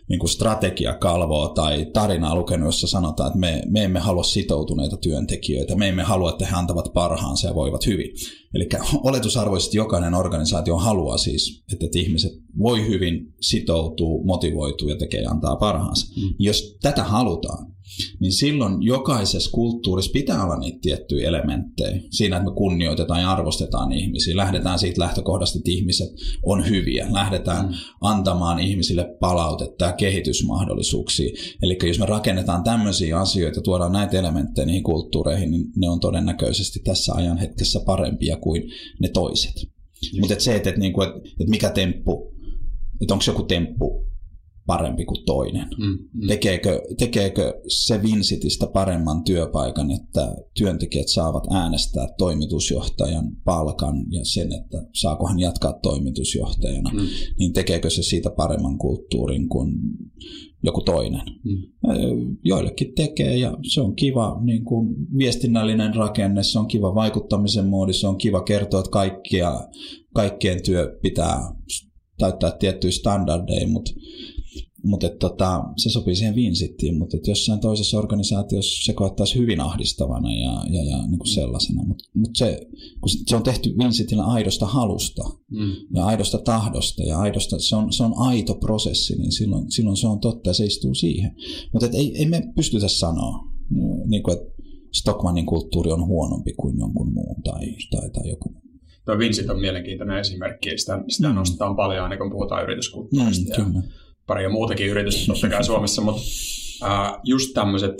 niin kuin strategiakalvoa tai tarinaa lukenut, jossa sanotaan, että me, me emme halua sitoutuneita työntekijöitä, me emme halua, että he antavat parhaansa ja voivat hyvin. Eli oletusarvoisesti jokainen organisaatio haluaa siis, että, että ihmiset voi hyvin, sitoutuu, motivoituu ja tekee antaa parhaansa. Mm. Jos tätä halutaan, niin silloin jokaisessa kulttuurissa pitää olla niitä tiettyjä elementtejä. Siinä, että me kunnioitetaan ja arvostetaan ihmisiä. Lähdetään siitä lähtökohdasta, että ihmiset on hyviä. Lähdetään mm. antamaan ihmisille palautetta ja kehitysmahdollisuuksia. Eli jos me rakennetaan tämmöisiä asioita, tuodaan näitä elementtejä niihin kulttuureihin, niin ne on todennäköisesti tässä ajan hetkessä parempia kuin ne toiset. Mutta et se, että et, niinku, et, et mikä temppu, että onko joku temppu parempi kuin toinen. Mm, mm. Tekeekö, tekeekö se Vincitistä paremman työpaikan, että työntekijät saavat äänestää toimitusjohtajan palkan ja sen, että saako hän jatkaa toimitusjohtajana, mm. niin tekeekö se siitä paremman kulttuurin kuin joku toinen. Mm. Joillekin tekee ja se on kiva niin kuin viestinnällinen rakenne, se on kiva vaikuttamisen moodi, se on kiva kertoa, että kaikkia, kaikkien työ pitää täyttää tiettyjä standardeja, mutta mutta tota, se sopii siihen Vinsittiin, mutta jossain toisessa organisaatiossa se koettaisi hyvin ahdistavana ja, ja, ja niin kuin sellaisena. Mutta mut se, kun se on tehty Vinsitillä aidosta halusta mm. ja aidosta tahdosta ja aidosta, se on, se on aito prosessi, niin silloin, silloin se on totta ja se istuu siihen. Mutta ei, ei me pystytä sanoa, niin kuin, että Stockmannin kulttuuri on huonompi kuin jonkun muun tai, tai, tai joku. Tuo Vincit on mielenkiintoinen esimerkki. Sitä, sitä mm. nostetaan paljon, niin kun puhutaan yrityskulttuurista. Mm, ja pari muutakin yritystä totta kai Suomessa, mutta äh, just tämmöiset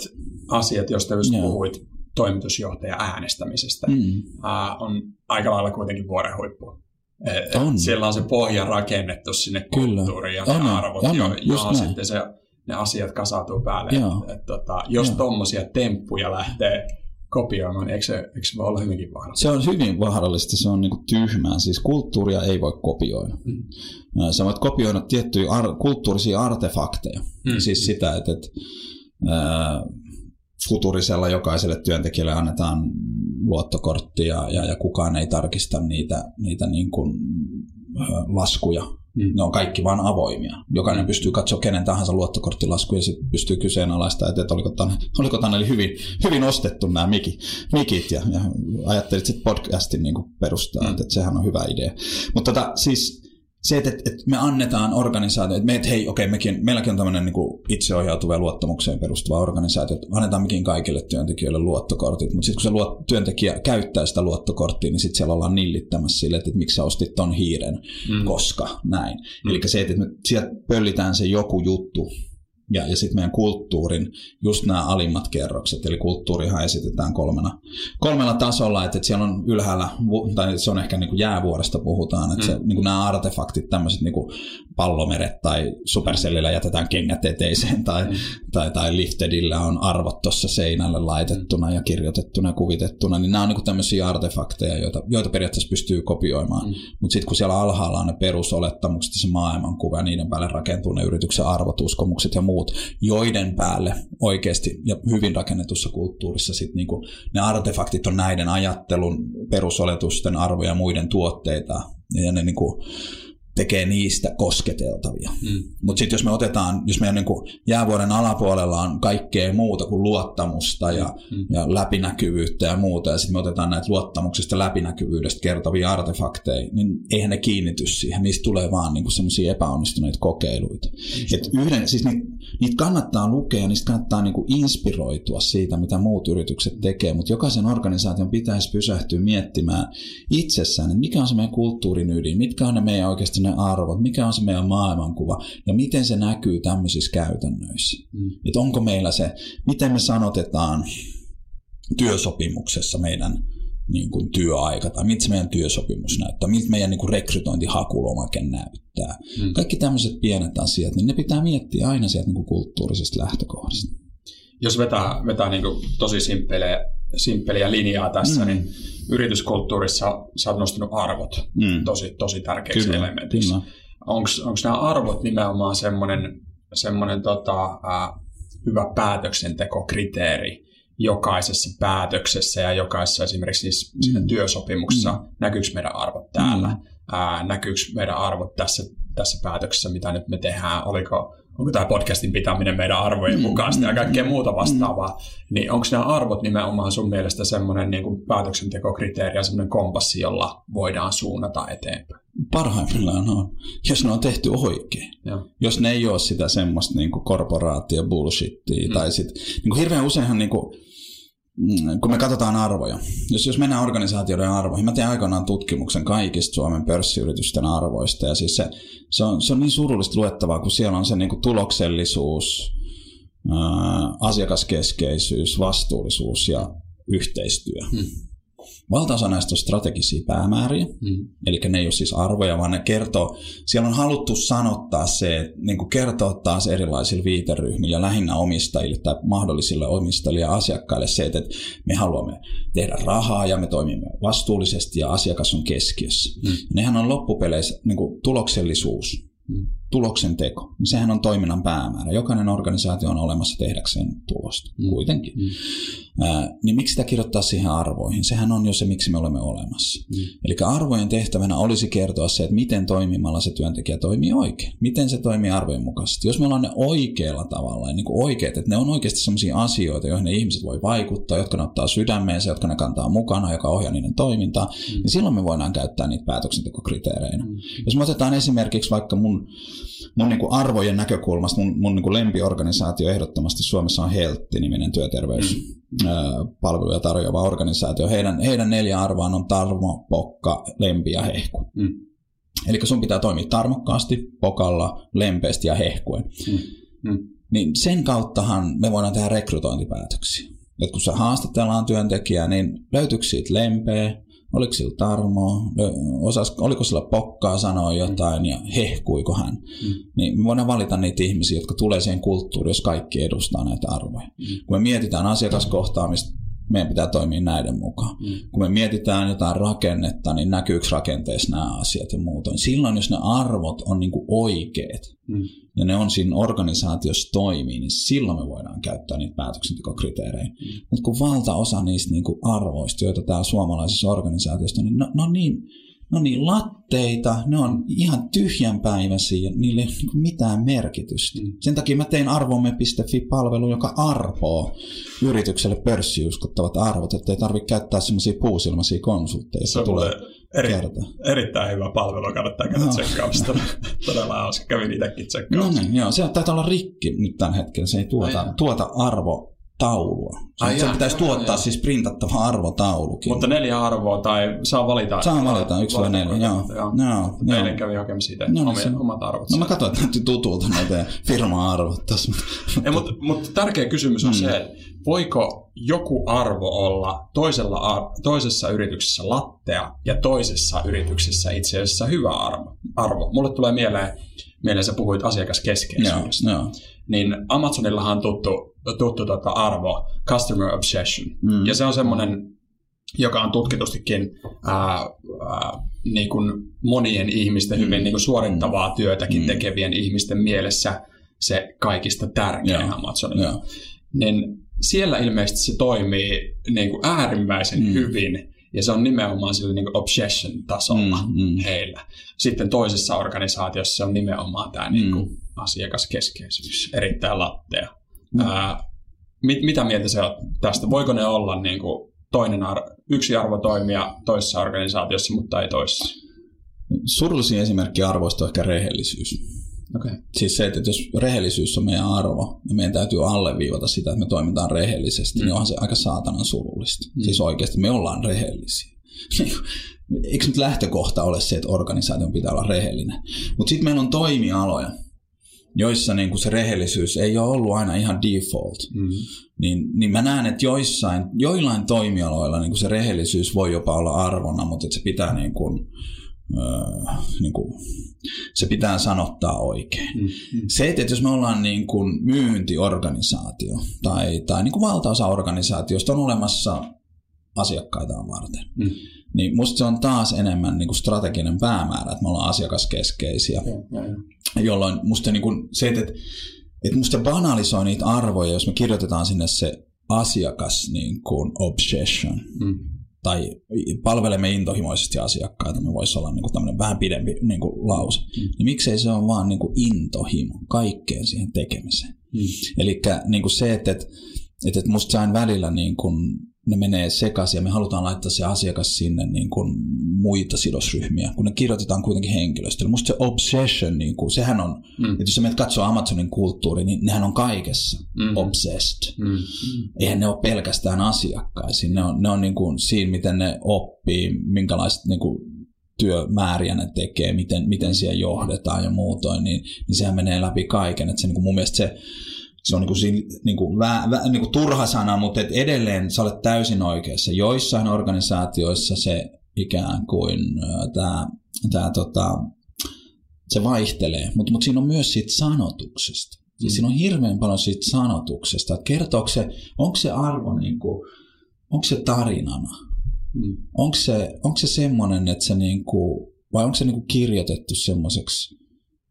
asiat, joista just yeah. puhuit toimitusjohtajan äänestämisestä, mm. äh, on aika lailla kuitenkin vuoren huippu. Et, on. Siellä on se pohja rakennettu sinne kulttuuriin ja on, arvot, on, jo, johon sitten se, ne asiat kasautuu päälle. Et, et, tota, jos tuommoisia temppuja lähtee kopioimaan, eikö se, eikö se voi olla hyvinkin vaarallista? Se on hyvin vaarallista, se on niinku tyhmää. Siis kulttuuria ei voi kopioida. Mm. Sä voit kopioida tiettyjä ar- kulttuurisia artefakteja. Mm. Siis sitä, että, että äh, futurisella jokaiselle työntekijälle annetaan luottokortti ja, ja, ja kukaan ei tarkista niitä, niitä niin kuin, laskuja Mm. Ne on kaikki vain avoimia. Jokainen pystyy katsoa kenen tahansa luottokorttilasku ja sitten pystyy kyseenalaistamaan, että oliko tänne, oliko tänne hyvin, hyvin ostettu nämä mikit, mikit ja, ja ajattelit sitten podcastin niin perustaa, mm. että, että sehän on hyvä idea. Mutta tota, siis se, että, että me annetaan organisaatio, että me, että hei, okei, mekin, meilläkin on tämmöinen niin itseohjautuva ja luottamukseen perustuva organisaatio, että annetaan mekin kaikille työntekijöille luottokortit, mutta sitten kun se luot, työntekijä käyttää sitä luottokorttia, niin sitten siellä ollaan nillittämässä sille, että, että miksi sä ostit ton hiiren, mm. koska näin. Mm. Eli se, että me sieltä pöllitään se joku juttu, ja, ja sitten meidän kulttuurin, just nämä alimmat kerrokset, eli kulttuurihan esitetään kolmena, kolmella tasolla, että, että siellä on ylhäällä, tai se on ehkä niin kuin jäävuoresta puhutaan, että mm. se, niin kuin nämä artefaktit, tämmöiset niin kuin pallomeret tai supercellillä jätetään kengät eteiseen, tai, mm. tai, tai liftedillä on arvot tuossa seinälle laitettuna ja kirjoitettuna ja kuvitettuna, niin nämä on niin kuin tämmöisiä artefakteja, joita, joita periaatteessa pystyy kopioimaan, mm. mutta sitten kun siellä alhaalla on ne perusolettamukset, se maailmankuva, ja niiden päälle rakentuu ne yrityksen arvot, uskomukset ja muut, muut, joiden päälle oikeasti ja hyvin rakennetussa kulttuurissa sit niinku ne artefaktit on näiden ajattelun perusoletusten arvoja ja muiden tuotteita. Ja ne niinku, tekee niistä kosketeltavia. Mm. Mutta sitten jos me otetaan, jos meidän niin jäävuoren alapuolella on kaikkea muuta kuin luottamusta ja, mm. ja läpinäkyvyyttä ja muuta, ja sitten me otetaan näitä luottamuksesta läpinäkyvyydestä kertovia artefakteja, niin eihän ne kiinnity siihen. Niistä tulee vaan niin semmoisia epäonnistuneita kokeiluita. Et yhden, siis niitä, niitä kannattaa lukea, niistä kannattaa niin inspiroitua siitä, mitä muut yritykset tekee, mutta jokaisen organisaation pitäisi pysähtyä miettimään itsessään, että mikä on se meidän kulttuurin ydin, mitkä on ne meidän oikeasti ne arvot, mikä on se meidän maailmankuva ja miten se näkyy tämmöisissä käytännöissä. Mm. Että onko meillä se, miten me sanotetaan työsopimuksessa meidän niin kuin työaika tai miltä meidän työsopimus näyttää, miltä meidän niin kuin rekrytointihakulomake näyttää. Mm. Kaikki tämmöiset pienet asiat, niin ne pitää miettiä aina sieltä niin kuin kulttuurisesta lähtökohdasta. Jos vetää, vetää niin kuin tosi simppeliä, simppeliä linjaa tässä, mm. niin yrityskulttuurissa sä oot nostanut arvot mm. tosi, tosi tärkeäksi kyllä, elementiksi. Onko nämä arvot nimenomaan semmoinen semmoinen tota, äh, hyvä päätöksentekokriteeri, jokaisessa päätöksessä ja jokaisessa esimerkiksi siis siinä mm. työsopimuksessa, mm. näkyykö meidän arvot täällä, mm. ää, näkyykö meidän arvot tässä, tässä päätöksessä, mitä nyt me tehdään, oliko onko tämä podcastin pitäminen meidän arvojen mm, mukaista mm, ja kaikkea mm, muuta mm. vastaavaa, mm. niin onko nämä arvot nimenomaan sun mielestä semmoinen niin kuin päätöksentekokriteeri ja semmoinen kompassi, jolla voidaan suunnata eteenpäin? Parhaimmillaan on, jos ne on tehty oikein. Ja. Jos ne ei ole sitä semmoista niin korporaatio bullshittia, mm. tai sitten niin hirveän useinhan niin kuin, Mm, kun me katsotaan arvoja, jos, jos mennään organisaatioiden arvoihin, mä tein aikoinaan tutkimuksen kaikista Suomen pörssiyritysten arvoista, ja siis se, se, on, se on niin surullista luettavaa, kun siellä on se niin kuin tuloksellisuus, ää, asiakaskeskeisyys, vastuullisuus ja yhteistyö. Hmm. Valtaosa näistä on strategisia päämääriä, mm. eli ne ei ole siis arvoja, vaan ne kertoo, siellä on haluttu sanottaa se, että niin kuin kertoo taas erilaisille viiteryhmille ja lähinnä omistajille tai mahdollisille omistajille ja asiakkaille se, että me haluamme tehdä rahaa ja me toimimme vastuullisesti ja asiakas on keskiössä. Mm. Nehän on loppupeleissä niin kuin tuloksellisuus, mm tuloksen teko, niin sehän on toiminnan päämäärä. Jokainen organisaatio on olemassa tehdäkseen tulosta mm. kuitenkin. Mm. Ää, niin miksi sitä kirjoittaa siihen arvoihin? Sehän on jo se, miksi me olemme olemassa. Mm. Eli arvojen tehtävänä olisi kertoa se, että miten toimimalla se työntekijä toimii oikein. Miten se toimii arvojen mukaisesti. Jos me ollaan ne oikealla tavalla, niin kuin oikeat, että ne on oikeasti sellaisia asioita, joihin ne ihmiset voi vaikuttaa, jotka ne ottaa sydämeensä, jotka ne kantaa mukana, joka ohjaa niiden toimintaa, mm. niin silloin me voidaan käyttää niitä päätöksentekokriteereinä. Mm. Jos me otetaan esimerkiksi vaikka mun mun niin kuin arvojen näkökulmasta mun, mun niin kuin lempiorganisaatio ehdottomasti Suomessa on Heltti-niminen työterveyspalveluja mm. tarjoava organisaatio. Heidän, heidän neljä arvoaan on tarmo, pokka, lempi ja hehku. Mm. Eli sun pitää toimia tarmokkaasti, pokalla, lempeästi ja hehkuen. Mm. Mm. Niin sen kauttahan me voidaan tehdä rekrytointipäätöksiä. Et kun sä haastatellaan työntekijää, niin löytyykö siitä lempeä, oliko sillä tarmoa, osas, oliko sillä pokkaa sanoa jotain ja hehkuiko hän. Mm. Niin me voidaan valita niitä ihmisiä, jotka tulee siihen kulttuuriin, jos kaikki edustaa näitä arvoja. Mm. Kun me mietitään asiakaskohtaamista, meidän pitää toimia näiden mukaan. Mm. Kun me mietitään jotain rakennetta, niin näkyykö rakenteessa nämä asiat ja muuta. Silloin, jos ne arvot on niin kuin oikeat, mm ja ne on siinä organisaatiossa toimii, niin silloin me voidaan käyttää niitä päätöksentekokriteerejä. Mm. Mutta kun valtaosa niistä niin kuin arvoista, joita täällä suomalaisessa organisaatiossa on, niin ne, ne on niin ne on niin latteita, ne on ihan tyhjänpäiväisiä, niille ei ole mitään merkitystä. Mm. Sen takia mä tein arvomme.fi-palvelu, joka arvoo yritykselle pörssiuskottavat arvot, ettei tarvitse käyttää semmoisia puusilmaisia konsultteja. Se tulee eri, erittäin hyvä palvelu, kannattaa käydä no. tsekkaamassa. Todella hauska, kävin itsekin tsekkaamassa. No niin, joo, se taitaa olla rikki nyt tällä hetkellä, se ei tuota, tuota arvo taulua. Ai se pitäisi tuottaa siis printattava arvotaulukin. Mutta neljä arvoa tai saa valita? Saa valita, yksi vai neljä, joo. joo. joo, joo. kävi hakemassa siitä no, omia, se... omat arvot. No mä katsoin, että näytti tutulta näitä firma-arvot tässä. mutta mut tärkeä kysymys on mm. se, että voiko joku arvo olla toisella, ar- toisessa yrityksessä lattea ja toisessa yrityksessä itse asiassa hyvä arvo? arvo. Mulle tulee mieleen, mieleen sä puhuit asiakaskeskeisyydestä. Joo, joo. Niin Amazonillahan on tuttu tuttu tota arvo, customer obsession. Mm. Ja se on semmoinen, joka on tutkitustikin ää, ää, niin kuin monien ihmisten hyvin mm. niin kuin suorittavaa työtäkin mm. tekevien ihmisten mielessä se kaikista tärkein yeah. Amazonilla. Yeah. Niin siellä ilmeisesti se toimii niin kuin äärimmäisen mm. hyvin ja se on nimenomaan sillä niin obsession-tasolla mm, mm. heillä. Sitten toisessa organisaatiossa on nimenomaan tämä niin kuin mm. asiakaskeskeisyys, erittäin lattea. Mm. Ää, mit, mitä mieltä se on tästä? Voiko ne olla niin kuin toinen ar- yksi arvo toimia toisessa organisaatiossa, mutta ei toisessa? Surullisin esimerkki arvoista on ehkä rehellisyys. Okay. Siis se, että jos rehellisyys on meidän arvo, niin meidän täytyy alleviivata sitä, että me toimitaan rehellisesti, mm. niin onhan se aika saatanan surullista. Mm. Siis oikeasti me ollaan rehellisiä. Eikö nyt lähtökohta ole se, että organisaation pitää olla rehellinen? Mutta sitten meillä on toimialoja, joissa niin kuin se rehellisyys ei ole ollut aina ihan default, mm. niin, niin mä näen, että joissain, joillain toimialoilla niin kuin se rehellisyys voi jopa olla arvona, mutta että se pitää niin kuin, äh, niin kuin, se pitää sanottaa oikein. Mm. Se, että jos me ollaan niin kuin myyntiorganisaatio tai, tai niin kuin valtaosa organisaatiosta on olemassa asiakkaitaan varten, mm niin musta se on taas enemmän niin kuin strateginen päämäärä, että me ollaan asiakaskeskeisiä. Ja, ja, ja. Jolloin musta niin kuin se, että, että musta banalisoi niitä arvoja, jos me kirjoitetaan sinne se asiakas niin kuin obsession. Mm. Tai palvelemme intohimoisesti asiakkaita, me voisi olla niin tämmöinen vähän pidempi niin kuin lause. Mm. Niin miksei se ole vaan niin kuin intohimo kaikkeen siihen tekemiseen. Mm. Eli niin se, että, että, että musta sain välillä niin kuin ne menee sekaisin ja me halutaan laittaa se asiakas sinne niin kuin muita sidosryhmiä, kun ne kirjoitetaan kuitenkin henkilöstölle. Musta se obsession, niin kuin, sehän on, mm. että jos sä menet katsoa Amazonin kulttuuri, niin nehän on kaikessa mm. obsessed. Mm. Eihän ne ole pelkästään asiakkaisia, ne on, ne on niin kuin siinä, miten ne oppii, minkälaista niin kuin työmääriä ne tekee, miten, miten siellä johdetaan ja muutoin, niin, niin sehän menee läpi kaiken. Että se, niin kuin mun mielestä se se on niin kuin, niin kuin, vä, vä, niin kuin turha sana, mutta et edelleen sä olet täysin oikeassa. Joissain organisaatioissa se ikään kuin tämä, tämä tota, se vaihtelee, mutta mut siinä on myös siitä sanotuksesta. Siis mm. siinä on hirveän paljon siitä sanotuksesta, että kertooko se, onko se arvo, niin kuin, onko se tarinana, mm. onko se, onko se semmoinen, että se niin kuin, vai onko se niin kuin kirjoitettu semmoiseksi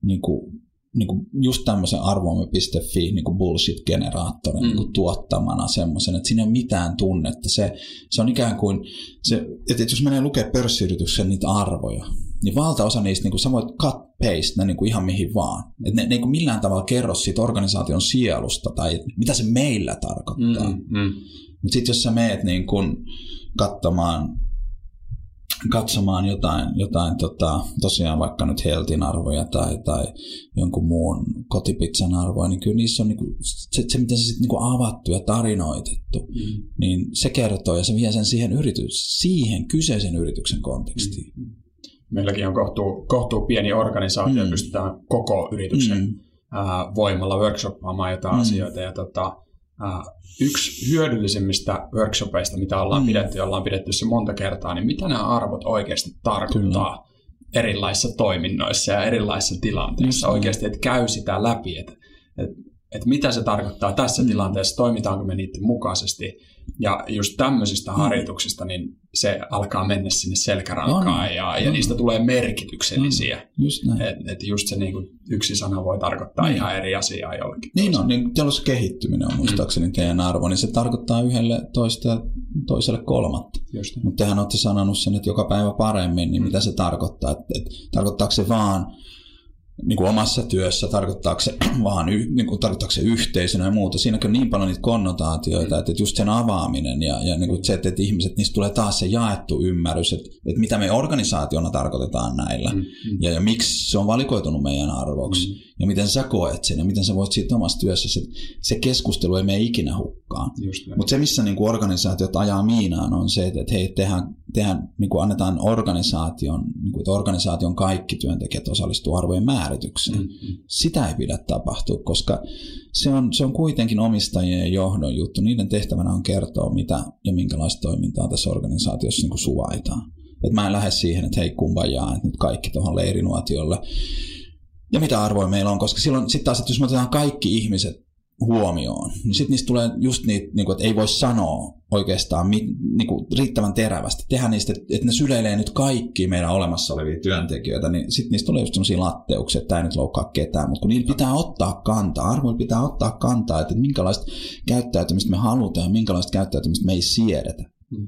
niin kuin niin kuin just tämmöisen arvomme.fi niin kuin bullshit-generaattorin mm. niin kuin tuottamana semmoisen, että siinä ei ole mitään tunnetta. Se, se on ikään kuin, se, että jos menee lukea pörssiyrityksen niitä arvoja, niin valtaosa niistä, niin kuin sä voit cut paste ne niin kuin ihan mihin vaan. Että ne, ne niin kuin millään tavalla kerro siitä organisaation sielusta tai mitä se meillä tarkoittaa. Mm, mm. Mutta sitten jos sä meet niin kuin katsomaan katsomaan jotain, jotain tota, tosiaan vaikka nyt Heltin arvoja tai, tai jonkun muun kotipizzan arvoja, niin kyllä niissä on niinku, se, se, miten se sitten niinku avattu ja tarinoitettu, mm. niin se kertoo ja se vie sen siihen, yritys, siihen kyseisen yrityksen kontekstiin. Mm. Meilläkin on kohtuu, kohtuu pieni organisaatio, mm. pystytään koko yrityksen mm. ää, voimalla workshoppaamaan jotain mm. asioita ja tota, yksi hyödyllisimmistä workshopeista, mitä ollaan mm. pidetty, ja ollaan pidetty se monta kertaa, niin mitä nämä arvot oikeasti tarkoittaa Kyllä. erilaisissa toiminnoissa ja erilaisissa tilanteissa mm. oikeasti, että käy sitä läpi, että, että, että mitä se tarkoittaa tässä mm. tilanteessa, toimitaanko me niiden mukaisesti, ja just tämmöisistä mm. harjoituksista, niin se alkaa mennä sinne selkärankaan on, ja, ja on. niistä tulee merkityksellisiä. On, just näin. Et, et just se niin kuin, yksi sana voi tarkoittaa niin. ihan eri asiaa jollekin. Niin on, niin kehittyminen on muistaakseni mm. teidän arvo, niin se tarkoittaa yhdelle toista ja toiselle kolmatta. Mutta tehän olette sanonut sen, että joka päivä paremmin, niin mm. mitä se tarkoittaa? Et, et, tarkoittaako se vaan niin kuin omassa työssä, tarkoittaako se vaan niin kuin, tarkoittaako se yhteisönä ja muuta. Siinäkin on niin paljon niitä konnotaatioita, että just sen avaaminen ja, ja niin kuin se, että, että ihmiset, niistä tulee taas se jaettu ymmärrys, että, että mitä me organisaationa tarkoitetaan näillä mm, mm. Ja, ja miksi se on valikoitunut meidän arvoksi mm. ja miten sä koet sen ja miten sä voit siitä omassa työssä. Se, se keskustelu ei mene ikinä hukkaan. Mutta se, missä niin organisaatiot ajaa miinaan, on se, että, hei, tehdään, tehdään, niin kuin annetaan organisaation, niin kuin, että organisaation kaikki työntekijät osallistuu arvojen määritykseen. Mm-hmm. Sitä ei pidä tapahtua, koska se on, se on kuitenkin omistajien ja johdon juttu. Niiden tehtävänä on kertoa, mitä ja minkälaista toimintaa tässä organisaatiossa niin suvaitaan. Et mä en lähde siihen, että hei kumbajaa, että nyt kaikki tuohon leirinuotiolle. Ja mitä arvoja meillä on, koska silloin sitten taas, että jos me otetaan kaikki ihmiset huomioon. Niin sitten niistä tulee just niitä, niin kuin, että ei voi sanoa oikeastaan niin kuin, riittävän terävästi. Tehdä niistä, että ne syleilee nyt kaikki meidän olemassa olevia työntekijöitä, niin sitten niistä tulee just sellaisia latteuksia, että tämä ei nyt loukkaa ketään, mutta kun niillä pitää ottaa kantaa, arvoilla pitää ottaa kantaa, että minkälaista käyttäytymistä me halutaan ja minkälaista käyttäytymistä me ei siedetä. Hmm.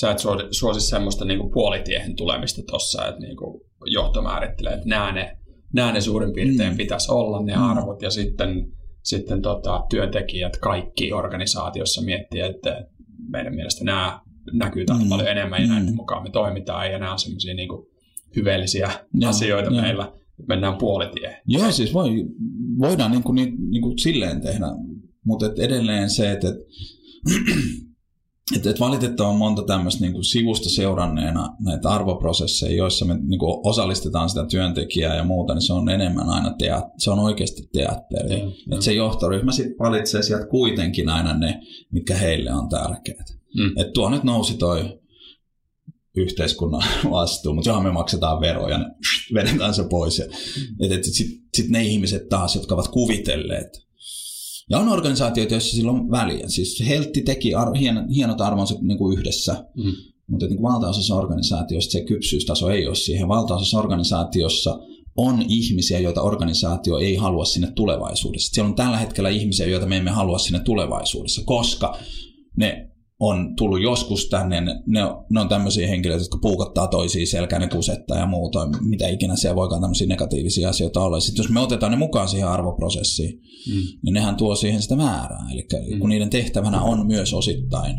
Sä et suosi semmoista niin kuin puolitiehen tulemista tuossa, että niin kuin johto määrittelee, että nämä ne, nämä ne suurin piirtein mm. pitäisi olla ne mm. arvot ja sitten sitten tota, työntekijät kaikki organisaatiossa miettii, että meidän mielestä nämä näkyy taas mm. paljon enemmän ja mm. näiden mukaan me toimitaan ja nämä on sellaisia niin hyveellisiä ja, asioita ja. meillä, mennään puolitie. Joo, siis voi, voidaan niin kuin, niin, niin kuin silleen tehdä, mutta edelleen se, että et, et valitettavan monta tämmöistä niin sivusta seuranneena näitä arvoprosesseja, joissa me niin kuin osallistetaan sitä työntekijää ja muuta, niin se on enemmän aina teat- se on oikeasti teatteri. Ja, et se johtoryhmä sitten valitsee sieltä kuitenkin aina ne, mitkä heille on tärkeät. Mm. Et tuo nyt nousi toi yhteiskunnan vastuu, mutta johon me maksetaan veroja, niin vedetään se pois. mm. Sitten sit ne ihmiset taas, jotka ovat kuvitelleet, ja on organisaatioita, joissa sillä on väliä. Siis Heltti teki ar- hien, hienot arvonsa niin kuin yhdessä, mm. mutta niin kuin valtaosassa organisaatioissa se kypsyystaso ei ole siihen. Valtaosassa organisaatiossa on ihmisiä, joita organisaatio ei halua sinne tulevaisuudessa. Siellä on tällä hetkellä ihmisiä, joita me emme halua sinne tulevaisuudessa, koska ne on tullut joskus tänne, ne, ne on tämmöisiä henkilöitä, jotka puukottaa toisiin selkään, ne kusettaa ja muuta, mitä ikinä siellä voikaan tämmöisiä negatiivisia asioita olla. Sitten jos me otetaan ne mukaan siihen arvoprosessiin, mm. niin nehän tuo siihen sitä määrää. Eli mm. kun niiden tehtävänä on myös osittain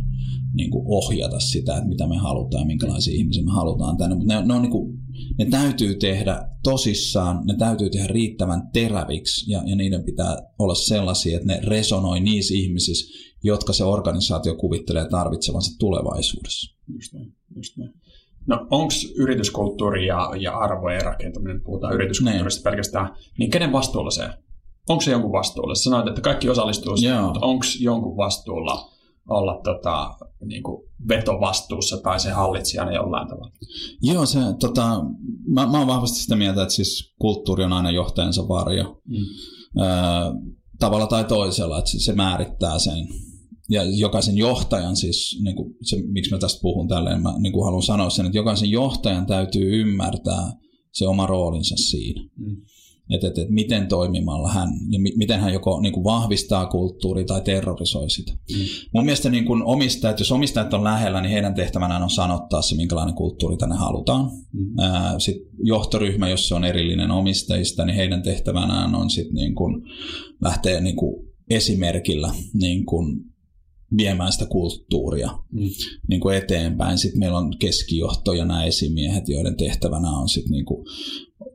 niin kuin ohjata sitä, että mitä me halutaan ja minkälaisia ihmisiä me halutaan tänne. Mutta ne, ne, on niin kuin, ne täytyy tehdä tosissaan, ne täytyy tehdä riittävän teräviksi ja, ja niiden pitää olla sellaisia, että ne resonoi niissä ihmisissä, jotka se organisaatio kuvittelee tarvitsevansa tulevaisuudessa. Just niin, just niin. No onko yrityskulttuuri ja, ja arvojen rakentaminen, puhutaan yrityskulttuurista ne. pelkästään, niin kenen vastuulla se Onko se jonkun vastuulla? Sanoit, että kaikki osallistuu, mutta onko jonkun vastuulla olla tota, niin kuin vetovastuussa tai se hallitsijana jollain tavalla? Joo, se, tota, mä, mä oon vahvasti sitä mieltä, että siis kulttuuri on aina johtajansa varjo. Mm. Öö, tavalla tai toisella, että se määrittää sen. Ja jokaisen johtajan siis, niin kuin se, miksi mä tästä puhun tälleen, mä niin kuin haluan sanoa sen, että jokaisen johtajan täytyy ymmärtää se oma roolinsa siinä. Mm että, että, että miten toimimalla hän, ja mi, miten hän joko niin kuin vahvistaa kulttuuria tai terrorisoi sitä. Mm. Mun mielestä niin kuin omistajat, jos omistajat on lähellä, niin heidän tehtävänään on sanottaa se, minkälainen kulttuuri tänne halutaan. Mm. Sitten johtoryhmä, jos se on erillinen omistajista, niin heidän tehtävänään on sitten niin kuin lähteä niin kuin esimerkillä niin kuin viemään sitä kulttuuria mm. niin kuin eteenpäin. Sitten meillä on keskijohto ja nämä esimiehet, joiden tehtävänä on sitten niin kuin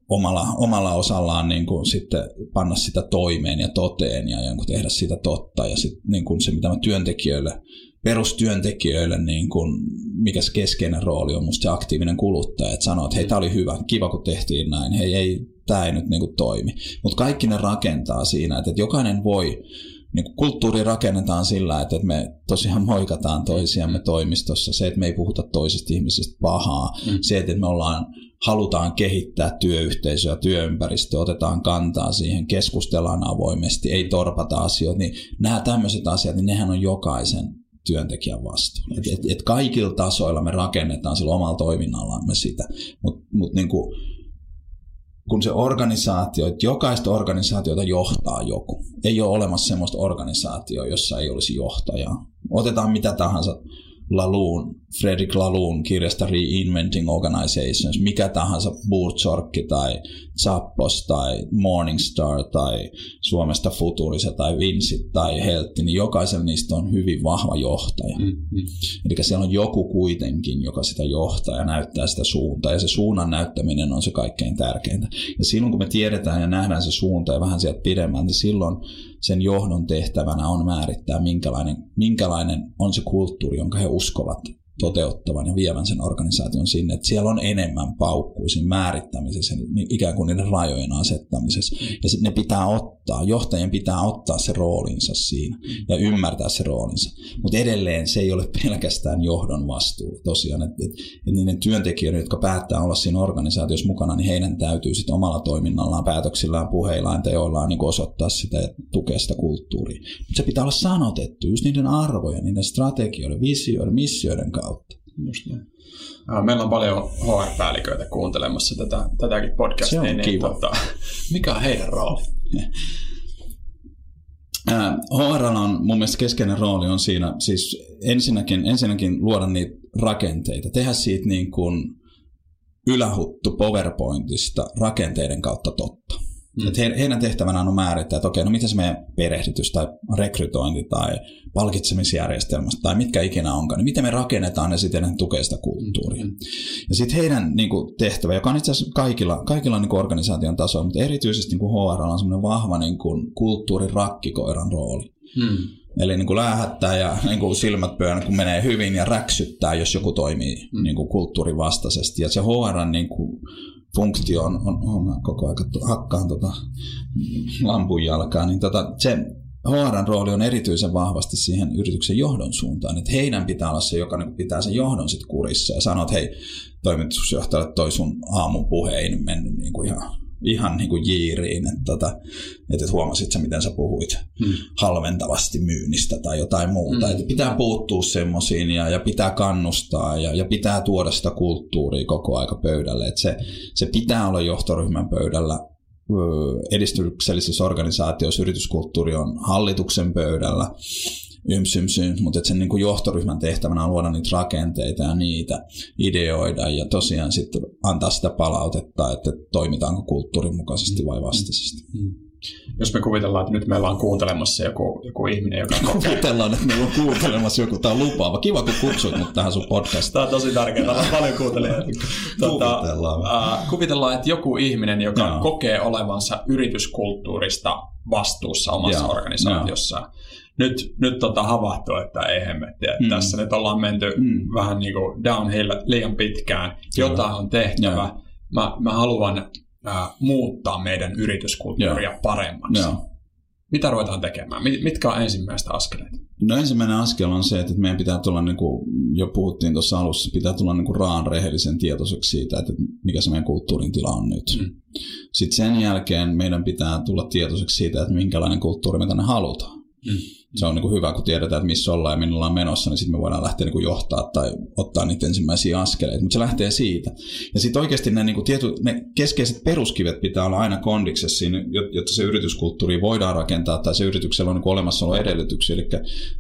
omalla, omalla osallaan niin kuin sitten panna sitä toimeen ja toteen ja jonkun tehdä sitä totta. Ja sitten niin kuin se, mitä mä työntekijöille, perustyöntekijöille, niin kuin, mikä se keskeinen rooli on musta se aktiivinen kuluttaja, että sanoo, että hei, tämä oli hyvä, kiva kun tehtiin näin, hei, ei, tämä ei nyt niin kuin toimi. Mutta kaikki ne rakentaa siinä, että, että jokainen voi niin kuin kulttuuri rakennetaan sillä, että me tosiaan moikataan toisiamme toimistossa. Se, että me ei puhuta toisista ihmisistä pahaa. Mm. Se, että me ollaan, halutaan kehittää työyhteisöä, työympäristöä, otetaan kantaa siihen, keskustellaan avoimesti, ei torpata asioita. Niin nämä tämmöiset asiat, niin nehän on jokaisen työntekijän vastuulla. Et, et, et kaikilla tasoilla me rakennetaan sillä omalla toiminnallamme sitä. Mutta mut niin kun se organisaatio, että jokaista organisaatiota johtaa joku. Ei ole olemassa sellaista organisaatioa, jossa ei olisi johtajaa. Otetaan mitä tahansa Laloon, Fredrik Laloon kirjasta Reinventing Organizations, mikä tahansa Burtsorkki tai Zappos tai Morningstar tai Suomesta Futurisa tai Vinsit tai Heltti, niin jokaisella niistä on hyvin vahva johtaja. Mm-hmm. Eli siellä on joku kuitenkin, joka sitä johtaa ja näyttää sitä suuntaa ja se suunnan näyttäminen on se kaikkein tärkeintä. Ja silloin kun me tiedetään ja nähdään se suunta ja vähän sieltä pidemmän, niin silloin sen johdon tehtävänä on määrittää, minkälainen, minkälainen on se kulttuuri, jonka he uskovat toteuttavan ja vievän sen organisaation sinne, että siellä on enemmän paukkuu siinä määrittämisessä, ikään kuin niiden rajojen asettamisessa. Ja ne pitää ottaa, johtajien pitää ottaa se roolinsa siinä ja ymmärtää se roolinsa. Mutta edelleen se ei ole pelkästään johdon vastuu tosiaan, että, että, että niiden työntekijöiden, jotka päättää olla siinä organisaatiossa mukana, niin heidän täytyy sitten omalla toiminnallaan, päätöksillään, puheillaan, teoillaan niin osoittaa sitä ja tukea sitä kulttuuria. Mutta se pitää olla sanotettu just niiden arvojen, niiden strategioiden, visioiden, missioiden kautta. Just niin. Meillä on paljon HR-päälliköitä kuuntelemassa tätä, tätäkin podcastia. Se on niin, kiva. Tota, mikä on heidän rooli? HR on mun mielestä keskeinen rooli on siinä, siis ensinnäkin, ensinnäkin luoda niitä rakenteita, tehdä siitä niin kuin ylähuttu PowerPointista rakenteiden kautta totta. Mm. Että he, heidän tehtävänään on määrittää, että okei, no miten se meidän perehdytys tai rekrytointi tai palkitsemisjärjestelmästä tai mitkä ikinä onkaan, niin miten me rakennetaan ne siten, että tukee sitä kulttuuria. Mm. Ja sitten heidän niin kuin, tehtävä, joka on itse asiassa kaikilla, kaikilla niin kuin organisaation tasoilla, mutta erityisesti niin kuin HR on semmoinen vahva niin kuin, kulttuurin rakkikoiran rooli. Mm. Eli niin kuin läähättää ja niin kuin silmät pyörän, kun menee hyvin ja räksyttää, jos joku toimii mm. niin kuin kulttuurin vastaisesti. Ja se HR niin kuin, funktio on, on, on koko ajan hakkaan tota lampun jalkaa, niin tota, se HRn rooli on erityisen vahvasti siihen yrityksen johdon suuntaan, että heidän pitää olla se, joka niin pitää sen johdon sitten kurissa ja sanoo, että hei, toimitusjohtajalle toi sun aamun puhe ei nyt mennyt niin kuin ihan ihan niin kuin jiiriin, että, tota, että huomasit sä, miten sä puhuit hmm. halventavasti myynnistä tai jotain muuta. Hmm. Että pitää puuttua semmoisiin ja, ja pitää kannustaa ja, ja pitää tuoda sitä kulttuuria koko aika pöydälle. Että se, se pitää olla johtoryhmän pöydällä edistyksellisissä organisaatioissa yrityskulttuuri on hallituksen pöydällä, yms, yms, yms, mutta sen niin kuin johtoryhmän tehtävänä on luoda niitä rakenteita ja niitä ideoida ja tosiaan sitten antaa sitä palautetta, että toimitaanko kulttuurin mukaisesti vai vastaisesti. Mm. Jos me kuvitellaan, että nyt meillä on kuuntelemassa joku, joku ihminen, joka kokee... Kuvitellaan, että meillä on kuuntelemassa joku, tämä on lupaava. Kiva, kun kutsuit mut tähän sun podcastiin. Tämä on tosi tärkeää, täällä on paljon kuuntelijoita. Tuota, kuvitellaan. Äh, kuvitellaan, että joku ihminen, joka Joo. kokee olevansa yrityskulttuurista vastuussa omassa Joo. organisaatiossa, Joo nyt, nyt tota havahtuu, että ei hemmetti, että mm. tässä nyt ollaan menty mm. vähän niin kuin downhill liian pitkään. Jotain on tehtävä. Mä, mä haluan äh, muuttaa meidän yrityskulttuuria Joo. paremmaksi. Joo. Mitä ruvetaan tekemään? Mitkä on ensimmäistä askeleet? No ensimmäinen askel on se, että meidän pitää tulla, niin kuin jo puhuttiin tuossa alussa, pitää tulla niin kuin raan rehellisen tietoiseksi siitä, että mikä se meidän kulttuurin tila on nyt. Mm. Sitten sen jälkeen meidän pitää tulla tietoiseksi siitä, että minkälainen kulttuuri me tänne halutaan. Mm se on niin kuin hyvä, kun tiedetään, että missä ollaan ja minne ollaan menossa, niin sitten me voidaan lähteä niin kuin johtaa tai ottaa niitä ensimmäisiä askeleita. Mutta se lähtee siitä. Ja sitten oikeasti ne, niin kuin tietyt, ne keskeiset peruskivet pitää olla aina kondiksessa, siinä, jotta se yrityskulttuuri voidaan rakentaa tai se yrityksellä on niin olemassaolo edellytyksiä. Eli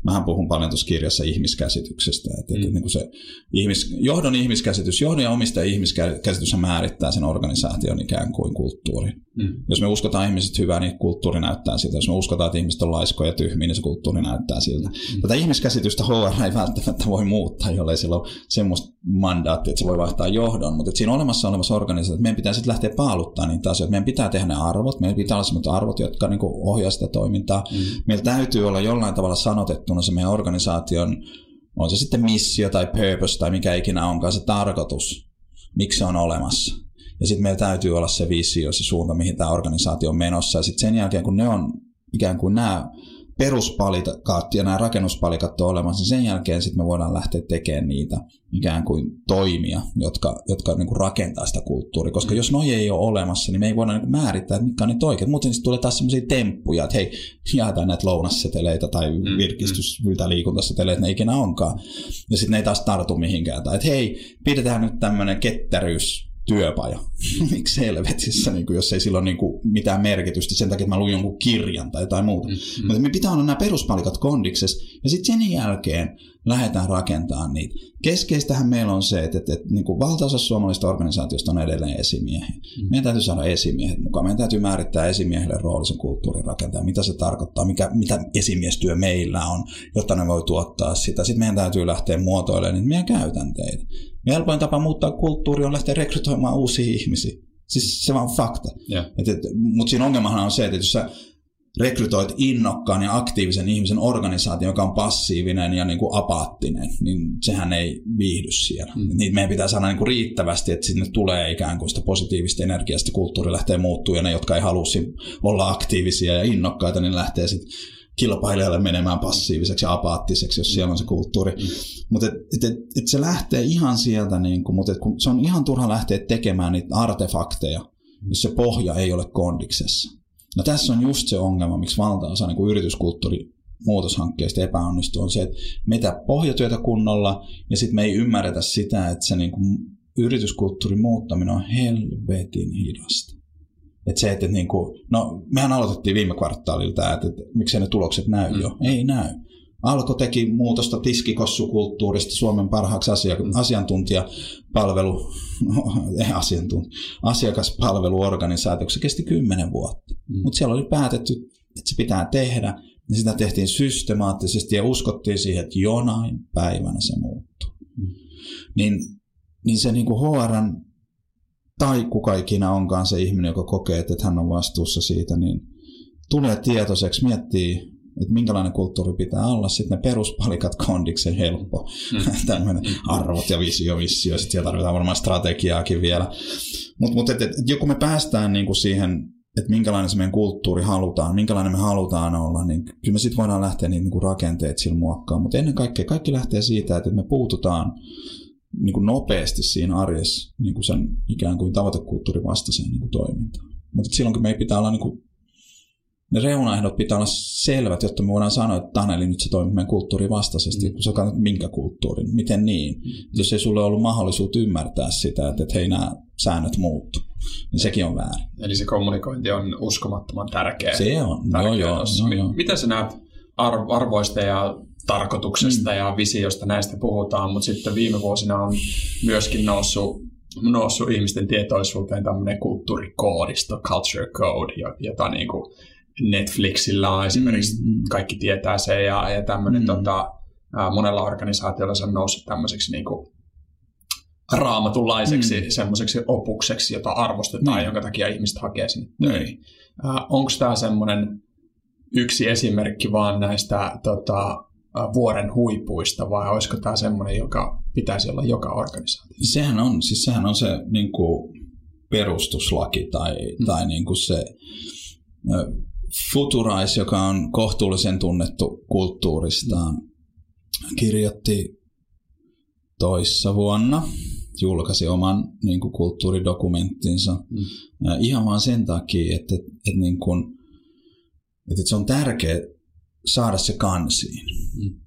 mähän puhun paljon tuossa kirjassa ihmiskäsityksestä. Että, mm. että niin kuin se ihmis, johdon ihmiskäsitys, johdon ja omista ihmiskäsitys määrittää sen organisaation ikään kuin kulttuurin. Mm. Jos me uskotaan ihmiset hyvää, niin kulttuuri näyttää sitä. Jos me uskotaan, että ihmiset on laiskoja ja tyhmiä, niin se kulttuuri näyttää siltä. Tätä ihmiskäsitystä HR ei välttämättä voi muuttaa, jollei sillä ole semmoista mandaattia, että se voi vaihtaa johdon. Mutta siinä olemassa olevassa organisaatiossa meidän pitää sitten lähteä paaluttaa niitä asioita. Meidän pitää tehdä ne arvot. Meillä pitää olla sellaiset arvot, jotka niin ohjaa sitä toimintaa. Mm. Meillä täytyy olla jollain tavalla sanotettuna se meidän organisaation, on se sitten missio tai purpose tai mikä ikinä onkaan se tarkoitus, miksi se on olemassa ja sitten meillä täytyy olla se visio, se suunta, mihin tämä organisaatio on menossa. Ja sitten sen jälkeen, kun ne on ikään kuin nämä peruspalikat ja nämä rakennuspalikat on olemassa, niin sen jälkeen sitten me voidaan lähteä tekemään niitä ikään kuin toimia, jotka, jotka niin kuin rakentaa sitä kulttuuria. Koska jos noi ei ole olemassa, niin me ei voida niin kuin määrittää, että mitkä on niitä oikein. Muuten sitten tulee taas sellaisia temppuja, että hei, jaetaan näitä lounasseteleitä tai mm, virkistys- mm. tai liikuntaseteleitä, ne ikinä onkaan. Ja sitten ne ei taas tartu mihinkään. Tai että hei, pidetään nyt tämmöinen ketteryys työpaja. Miksi helvetissä, niin kuin, jos ei sillä ole niin kuin, mitään merkitystä sen takia, että mä luin jonkun kirjan tai jotain muuta. Mm-hmm. Mutta me pitää olla nämä peruspalikat kondiksessa ja sitten sen jälkeen lähdetään rakentamaan niitä. Keskeistähän meillä on se, että, että, että niin kuin valtaosa suomalaisista organisaatioista on edelleen esimiehiä. Mm-hmm. Meidän täytyy saada esimiehet mukaan. Meidän täytyy määrittää esimiehelle roolisen kulttuurin rakentaa, mitä se tarkoittaa, mikä, mitä esimiestyö meillä on, jotta ne voi tuottaa sitä. Sitten meidän täytyy lähteä muotoilemaan niitä meidän käytänteitä. Ja helpoin tapa muuttaa kulttuuri on lähteä rekrytoimaan uusia ihmisiä. Siis se on fakta. Yeah. Mutta siinä ongelmahan on se, että jos sä rekrytoit innokkaan ja aktiivisen ihmisen organisaation, joka on passiivinen ja niin kuin apaattinen, niin sehän ei viihdy siellä. Mm. Niin meidän pitää saada niin kuin riittävästi, että sinne tulee ikään kuin sitä positiivista energiaa, sitten kulttuuri lähtee muuttumaan ja ne, jotka ei halua olla aktiivisia ja innokkaita, niin lähtee sitten kilpailijalle menemään passiiviseksi ja apaattiseksi, jos siellä on se kulttuuri. Mm. Mutta et, et, et, et se lähtee ihan sieltä, niin kuin, mutta et kun se on ihan turha lähteä tekemään niitä artefakteja, jos se pohja ei ole kondiksessa. No tässä on just se ongelma, miksi valtaosa niin yrityskulttuuri muutoshankkeista epäonnistuu, on se, että mitä pohjatyötä kunnolla, ja sitten me ei ymmärretä sitä, että se niin kuin yrityskulttuurin muuttaminen on helvetin hidasta. Että se, että, niin kuin, no mehän aloitettiin viime kvartaalilla tämä, että, että miksei ne tulokset näy mm. jo. Ei näy. Alko teki muutosta tiskikossukulttuurista Suomen parhaaksi asia, mm. asiantuntijapalvelu, ei asiantuntija, asiakaspalveluorganisaatioksi. Se kesti kymmenen vuotta. Mm. Mutta siellä oli päätetty, että se pitää tehdä. Ja sitä tehtiin systemaattisesti ja uskottiin siihen, että jonain päivänä se muuttuu. Mm. Niin, niin se niin kuin HRn tai kuka ikinä onkaan se ihminen, joka kokee, että hän on vastuussa siitä, niin tulee tietoiseksi, miettii, että minkälainen kulttuuri pitää olla, sitten ne peruspalikat kondiksen helppo, mm. tämmöinen arvot ja visio, visio, sitten siellä tarvitaan varmaan strategiaakin vielä. Mutta mut, et, et, joku me päästään niinku siihen, että minkälainen se meidän kulttuuri halutaan, minkälainen me halutaan olla, niin kyllä me sitten voidaan lähteä niitä niinku rakenteet sillä muokkaan, mutta ennen kaikkea kaikki lähtee siitä, että me puututaan niin kuin nopeasti siinä arjessa niin kuin sen ikään kuin tavoitekulttuurin vastaiseen niin kuin toimintaan. Mutta silloin kun meidän pitää olla niin kuin, ne reunaehdot pitää olla selvät, jotta me voidaan sanoa, että Taneli, nyt se toimii meidän kulttuurin vastaisesti. Mm. Kun sä katsot, minkä kulttuurin, miten niin. Mm. Jos ei sulle ollut mahdollisuutta ymmärtää sitä, että, että hei, nämä säännöt muuttu, niin sekin on väärin. Eli se kommunikointi on uskomattoman tärkeä. Se on, tärkeä joo, joo, joo, joo. Miten sä näet arvoista ja tarkoituksesta mm. ja visiosta näistä puhutaan, mutta sitten viime vuosina on myöskin noussut, noussut ihmisten tietoisuuteen tämmöinen kulttuurikoodisto, culture code, jota niin kuin Netflixillä on esimerkiksi, mm, mm. kaikki tietää se, ja, ja tämmöinen mm. tota, monella organisaatiolla se on noussut tämmöiseksi niin kuin raamatunlaiseksi mm. semmoiseksi opukseksi, jota arvostetaan, mm. jonka takia ihmiset hakee sinne töihin. Onko tämä semmoinen yksi esimerkki vaan näistä tota, vuoren huipuista, vai olisiko tämä semmoinen, joka pitäisi olla joka organisaatio? Sehän on, siis sehän on se niin kuin perustuslaki tai, mm. tai niin kuin se Futurais, joka on kohtuullisen tunnettu kulttuuristaan, kirjoitti toissa vuonna, julkaisi oman niin kuin, kulttuuridokumenttinsa. Mm. Ihan vaan sen takia, että, että, että, niin kuin, että se on tärkeää saada se kansiin. Mm.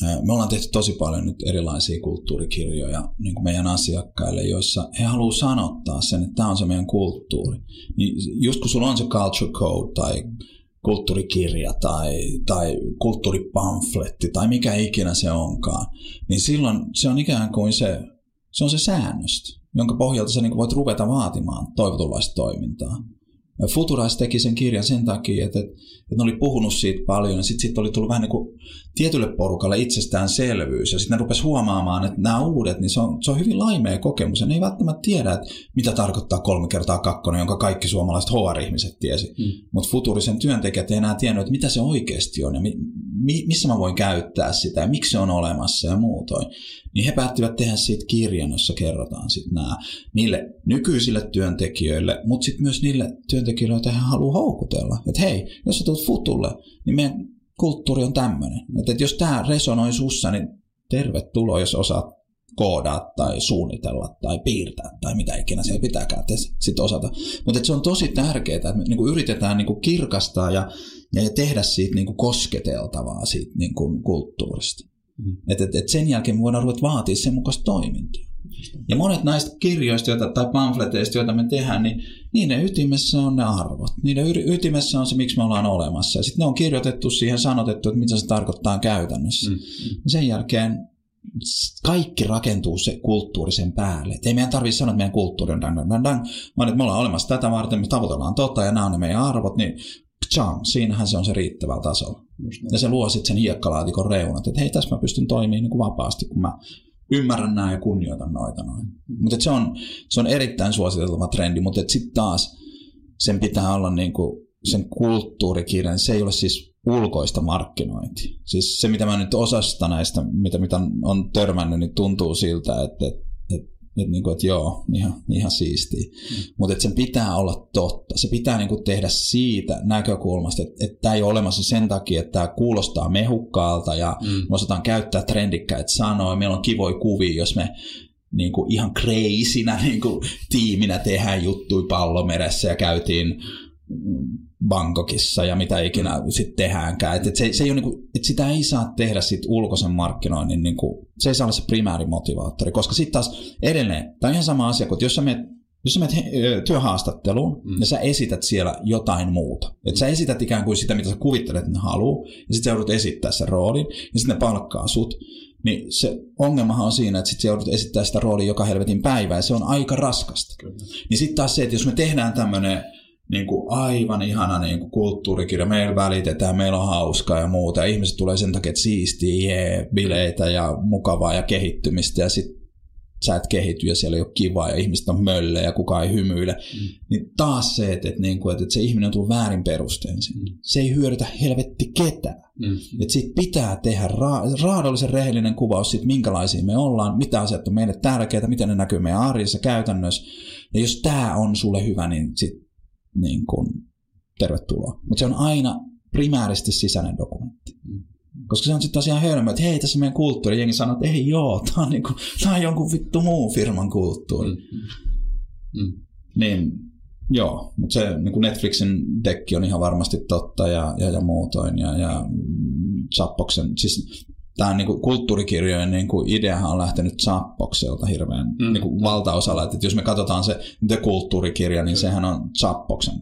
Me ollaan tehty tosi paljon nyt erilaisia kulttuurikirjoja niin kuin meidän asiakkaille, joissa he haluavat sanottaa sen, että tämä on se meidän kulttuuri. Niin just kun sulla on se culture code tai kulttuurikirja tai, tai kulttuuripamfletti tai mikä ikinä se onkaan, niin silloin se on ikään kuin se, se on se säännöstö, jonka pohjalta sä niin voit ruveta vaatimaan toivotunlaista toimintaa. Futurais teki sen kirjan sen takia, että, että ne oli puhunut siitä paljon ja sitten sit oli tullut vähän niin kuin tietylle porukalle itsestäänselvyys ja sitten ne rupesi huomaamaan, että nämä uudet, niin se on, se on hyvin laimea kokemus ja ne ei välttämättä tiedä, että mitä tarkoittaa kolme kertaa kakkonen, jonka kaikki suomalaiset HR-ihmiset tiesi. Mm. Mutta Futurisen työntekijät ei enää tiennyt, että mitä se oikeasti on ja mi, mi, missä mä voin käyttää sitä ja miksi se on olemassa ja muutoin. Niin he päättivät tehdä siitä kirjan, jossa kerrotaan sitten nämä niille nykyisille työntekijöille, mutta sitten myös niille työntekijöille, joita he haluaa houkutella. Että hei, jos sä tulet Futulle, niin meidän kulttuuri on tämmöinen. Että, että jos tämä resonoi sussa, niin tervetuloa, jos osaat koodaa tai suunnitella tai piirtää tai mitä ikinä siellä pitääkään sit osata. Mutta se on tosi tärkeää, että me niinku yritetään niinku kirkastaa ja, ja tehdä siitä niinku kosketeltavaa siitä niinku kulttuurista. Mm. Et, et, et sen jälkeen me voidaan ruveta vaatia sen mukaista toimintaa. Ja monet näistä kirjoista joita, tai pamfleteista, joita me tehdään, niin niiden ytimessä on ne arvot. Niiden ytimessä on se, miksi me ollaan olemassa. Ja sitten ne on kirjoitettu siihen, sanotettu, että mitä se tarkoittaa käytännössä. Mm. Sen jälkeen kaikki rakentuu se kulttuurisen päälle. Et ei meidän tarvitse sanoa, että meidän kulttuuri on dang, dang, dang, dang, vaan että me ollaan olemassa tätä varten, me tavoitellaan tota ja nämä on ne meidän arvot, niin tchang, siinähän se on se riittävällä tasolla. Ja se luo sitten sen hiekkalaatikon reunat, että hei, tässä mä pystyn toimimaan niin kuin vapaasti, kun mä ymmärrän nämä ja kunnioitan noita noin. Mutta se on, se on erittäin suositeltava trendi, mutta sitten taas sen pitää olla niinku, sen kulttuurikirjan, se ei ole siis ulkoista markkinointia. Siis se, mitä mä nyt osasta näistä, mitä, mitä on törmännyt, niin tuntuu siltä, että, että että, niin kuin, että joo, ihan, ihan siistiä. Mm. Mutta sen pitää olla totta. Se pitää niin kuin tehdä siitä näkökulmasta, että, että tämä ei ole olemassa sen takia, että tämä kuulostaa mehukkaalta ja mm. me osataan käyttää trendikkäitä sanoja. Meillä on kivoja kuvia, jos me niin kuin ihan crazynä niin kuin tiiminä tehdään juttui pallomeressä ja käytiin Bangkokissa ja mitä ikinä sitten tehdäänkään. Et, et se, se ei ole niinku, et sitä ei saa tehdä sit ulkoisen markkinoinnin, niinku, se ei saa olla se primäärimotivaattori, koska sitten taas edelleen, tämä on ihan sama asia, kun jos sä jos sä menet työhaastatteluun mm. ja sä esität siellä jotain muuta, että sä esität ikään kuin sitä, mitä sä kuvittelet, että ne haluaa, ja sitten sä joudut esittää sen roolin, ja sitten ne palkkaa sut, niin se ongelmahan on siinä, että sitten joudut esittää sitä roolia joka helvetin päivä, ja se on aika raskasta. Kyllä. Niin sitten taas se, että jos me tehdään tämmöinen niin kuin aivan ihana niin kuin kulttuurikirja. Meillä välitetään, meillä on hauskaa ja muuta. Ja ihmiset tulee sen takia, että siistiä, jee, bileitä ja mukavaa ja kehittymistä. Ja sitten sä et kehity ja siellä ei ole kivaa ja ihmiset on mölle ja kukaan ei hymyile. Mm. Niin taas se, että, että, niin kuin, että, että se ihminen on tullut väärin perustein sinne. Mm. Se ei hyödytä helvetti ketään. Mm. Että siitä pitää tehdä ra- raadollisen rehellinen kuvaus siitä, minkälaisia me ollaan, mitä asiat on meille tärkeitä, miten ne näkyy meidän arjessa käytännössä. Ja jos tämä on sulle hyvä, niin sit niin kuin, tervetuloa. Mutta se on aina primäärisesti sisäinen dokumentti. Mm. Koska se on sitten tosiaan hölmö, että hei, tässä meidän kulttuuri. Jengi sanoo, että ei joo, tämä on, niinku, tää on jonkun vittu muun firman kulttuuri. Mm. Mm. Niin Joo, mutta se niin kuin Netflixin dekki on ihan varmasti totta ja, ja, ja muutoin. Ja, ja Zappoksen, siis tämä niin kuin kulttuurikirjojen niin kuin ideahan on lähtenyt Zappokselta hirveän mm. niin kuin valtaosalla. Että jos me katsotaan se The Kulttuurikirja, niin mm. sehän on Zappoksen.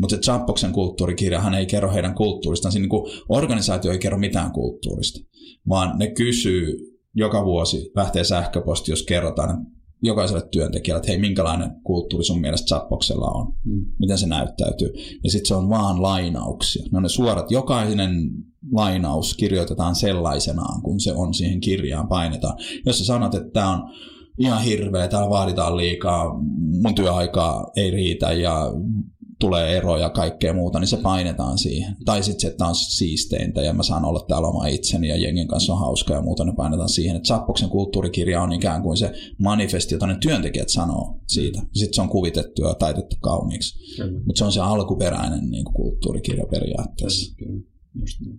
Mutta se Zappoksen kulttuurikirjahan ei kerro heidän kulttuuristaan. Siinä niin kuin organisaatio ei kerro mitään kulttuurista, vaan ne kysyy joka vuosi, lähtee sähköposti, jos kerrotaan, jokaiselle työntekijälle, että hei, minkälainen kulttuuri sun mielestä Zappoksella on, mm. miten se näyttäytyy. Ja sitten se on vaan lainauksia. Ne on ne suorat, jokainen lainaus kirjoitetaan sellaisenaan, kun se on siihen kirjaan painetaan. Jos sä sanot, että tämä on ihan hirveä, täällä vaaditaan liikaa, mun työaikaa ei riitä ja tulee eroja ja kaikkea muuta, niin se painetaan siihen. Tai sitten se, että on siisteintä ja mä saan olla täällä oma itseni ja jengin kanssa on hauska ja muuta, niin painetaan siihen. Että Zappoksen kulttuurikirja on ikään kuin se manifesti, jota ne työntekijät sanoo siitä. Sitten se on kuvitettu ja taitettu kauniiksi. Mutta se on se alkuperäinen niin kuin kulttuurikirja periaatteessa. Kyllä. Just niin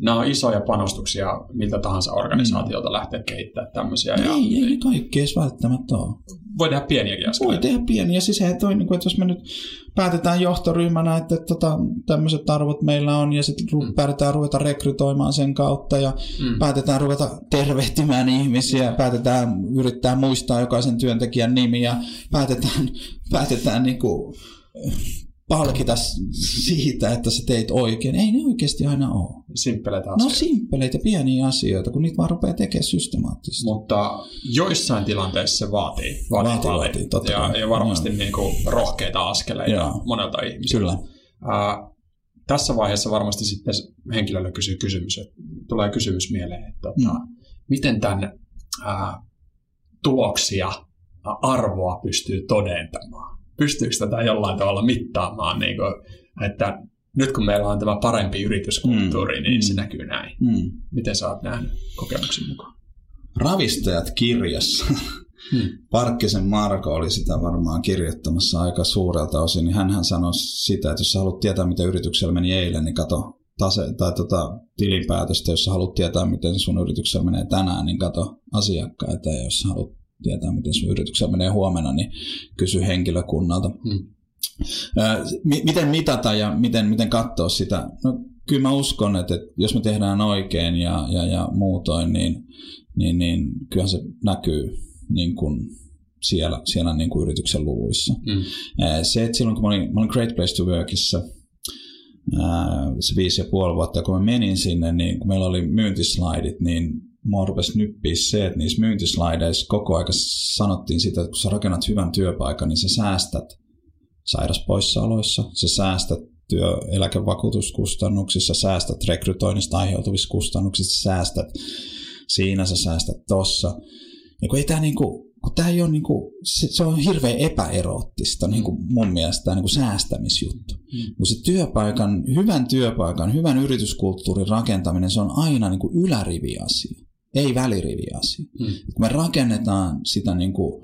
nämä on isoja panostuksia miltä tahansa organisaatiolta mm. lähteä kehittämään tämmöisiä. Ei, ja, ei, ei kaikki edes välttämättä ole. Voi tehdä pieniäkin askeleita. Voi tehdä pieniä. Siis he toi, niin kuin, että jos me nyt päätetään johtoryhmänä, että tota, tämmöiset arvot meillä on, ja sitten mm. päätetään ruveta rekrytoimaan sen kautta, ja mm. päätetään ruveta tervehtimään ihmisiä, päätetään yrittää muistaa jokaisen työntekijän nimi, ja päätetään, päätetään niin kuin, palkita siitä, että sä teit oikein. Ei ne oikeasti aina ole. Simppeleitä asioita. No simppeleitä pieniä asioita, kun niitä vaan rupeaa tekemään systemaattisesti. Mutta joissain tilanteissa se vaatii. Vaatii, vaatii, vaatii totta ja, ja varmasti niin kuin rohkeita askeleita Joo. monelta ihmiseltä. Kyllä. Uh, tässä vaiheessa varmasti sitten henkilölle kysyy kysymys, että tulee kysymys mieleen, että mm. miten tämän uh, tuloksia, arvoa pystyy todentamaan pystyykö tätä jollain tavalla mittaamaan, niin kuin, että nyt kun meillä on tämä parempi yrityskulttuuri, mm. niin se mm. näkyy näin. Mm. Miten sä oot nähnyt kokemuksen mukaan? Ravistajat kirjassa. Hmm. Parkkisen Marko oli sitä varmaan kirjoittamassa aika suurelta osin, niin hän sanoi sitä, että jos sä haluat tietää, miten yrityksellä meni eilen, niin kato tase, tai tota, tilinpäätöstä, jos sä haluat tietää, miten sun yrityksellä menee tänään, niin kato asiakkaita, ja jos sä haluat tietää, miten sun yrityksellä menee huomenna, niin kysy henkilökunnalta. Hmm. miten mitata ja miten, miten katsoa sitä? No, kyllä mä uskon, että, että jos me tehdään oikein ja, ja, ja muutoin, niin, niin, niin kyllähän se näkyy niin kuin siellä, siellä niin kuin yrityksen luvuissa. Mm. Se, että silloin kun mä olin, mä olin Great Place to Workissa, se viisi ja puoli vuotta, kun mä menin sinne, niin kun meillä oli myyntislaidit, niin mua rupesi nyppiä se, että niissä myyntislaideissa koko aika sanottiin sitä, että kun sä rakennat hyvän työpaikan, niin sä säästät sairaspoissaoloissa, sä säästät työeläkevakuutuskustannuksissa, säästät rekrytoinnista aiheutuvissa kustannuksissa, sä säästät siinä, sä säästät tossa. Ja kun ei tämä niinku, kun tämä ei ole niinku, se, se, on hirveän epäeroottista niinku mun mielestä tämä niinku säästämisjuttu. Mm. Kun se työpaikan, hyvän työpaikan, hyvän yrityskulttuurin rakentaminen, se on aina niinku ylärivi asia ei väliriviasia. Hmm. Kun me rakennetaan sitä niin kuin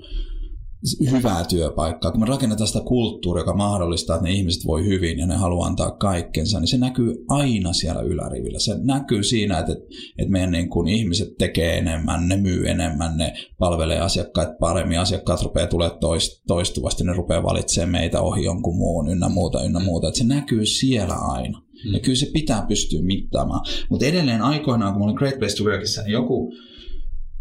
hyvää työpaikkaa, kun me rakennetaan sitä kulttuuria, joka mahdollistaa, että ne ihmiset voi hyvin ja ne haluaa antaa kaikkensa, niin se näkyy aina siellä ylärivillä. Se näkyy siinä, että, että meidän niin kuin ihmiset tekee enemmän, ne myy enemmän, ne palvelee asiakkaat paremmin, asiakkaat rupeaa tulemaan toistuvasti, ne rupeaa valitsemaan meitä ohi jonkun muun ynnä muuta, ynnä muuta. Että se näkyy siellä aina. Hmm. Ja kyllä se pitää pystyä mittaamaan. Mutta edelleen aikoinaan, kun mä olin Great Place to Workissa, niin joku,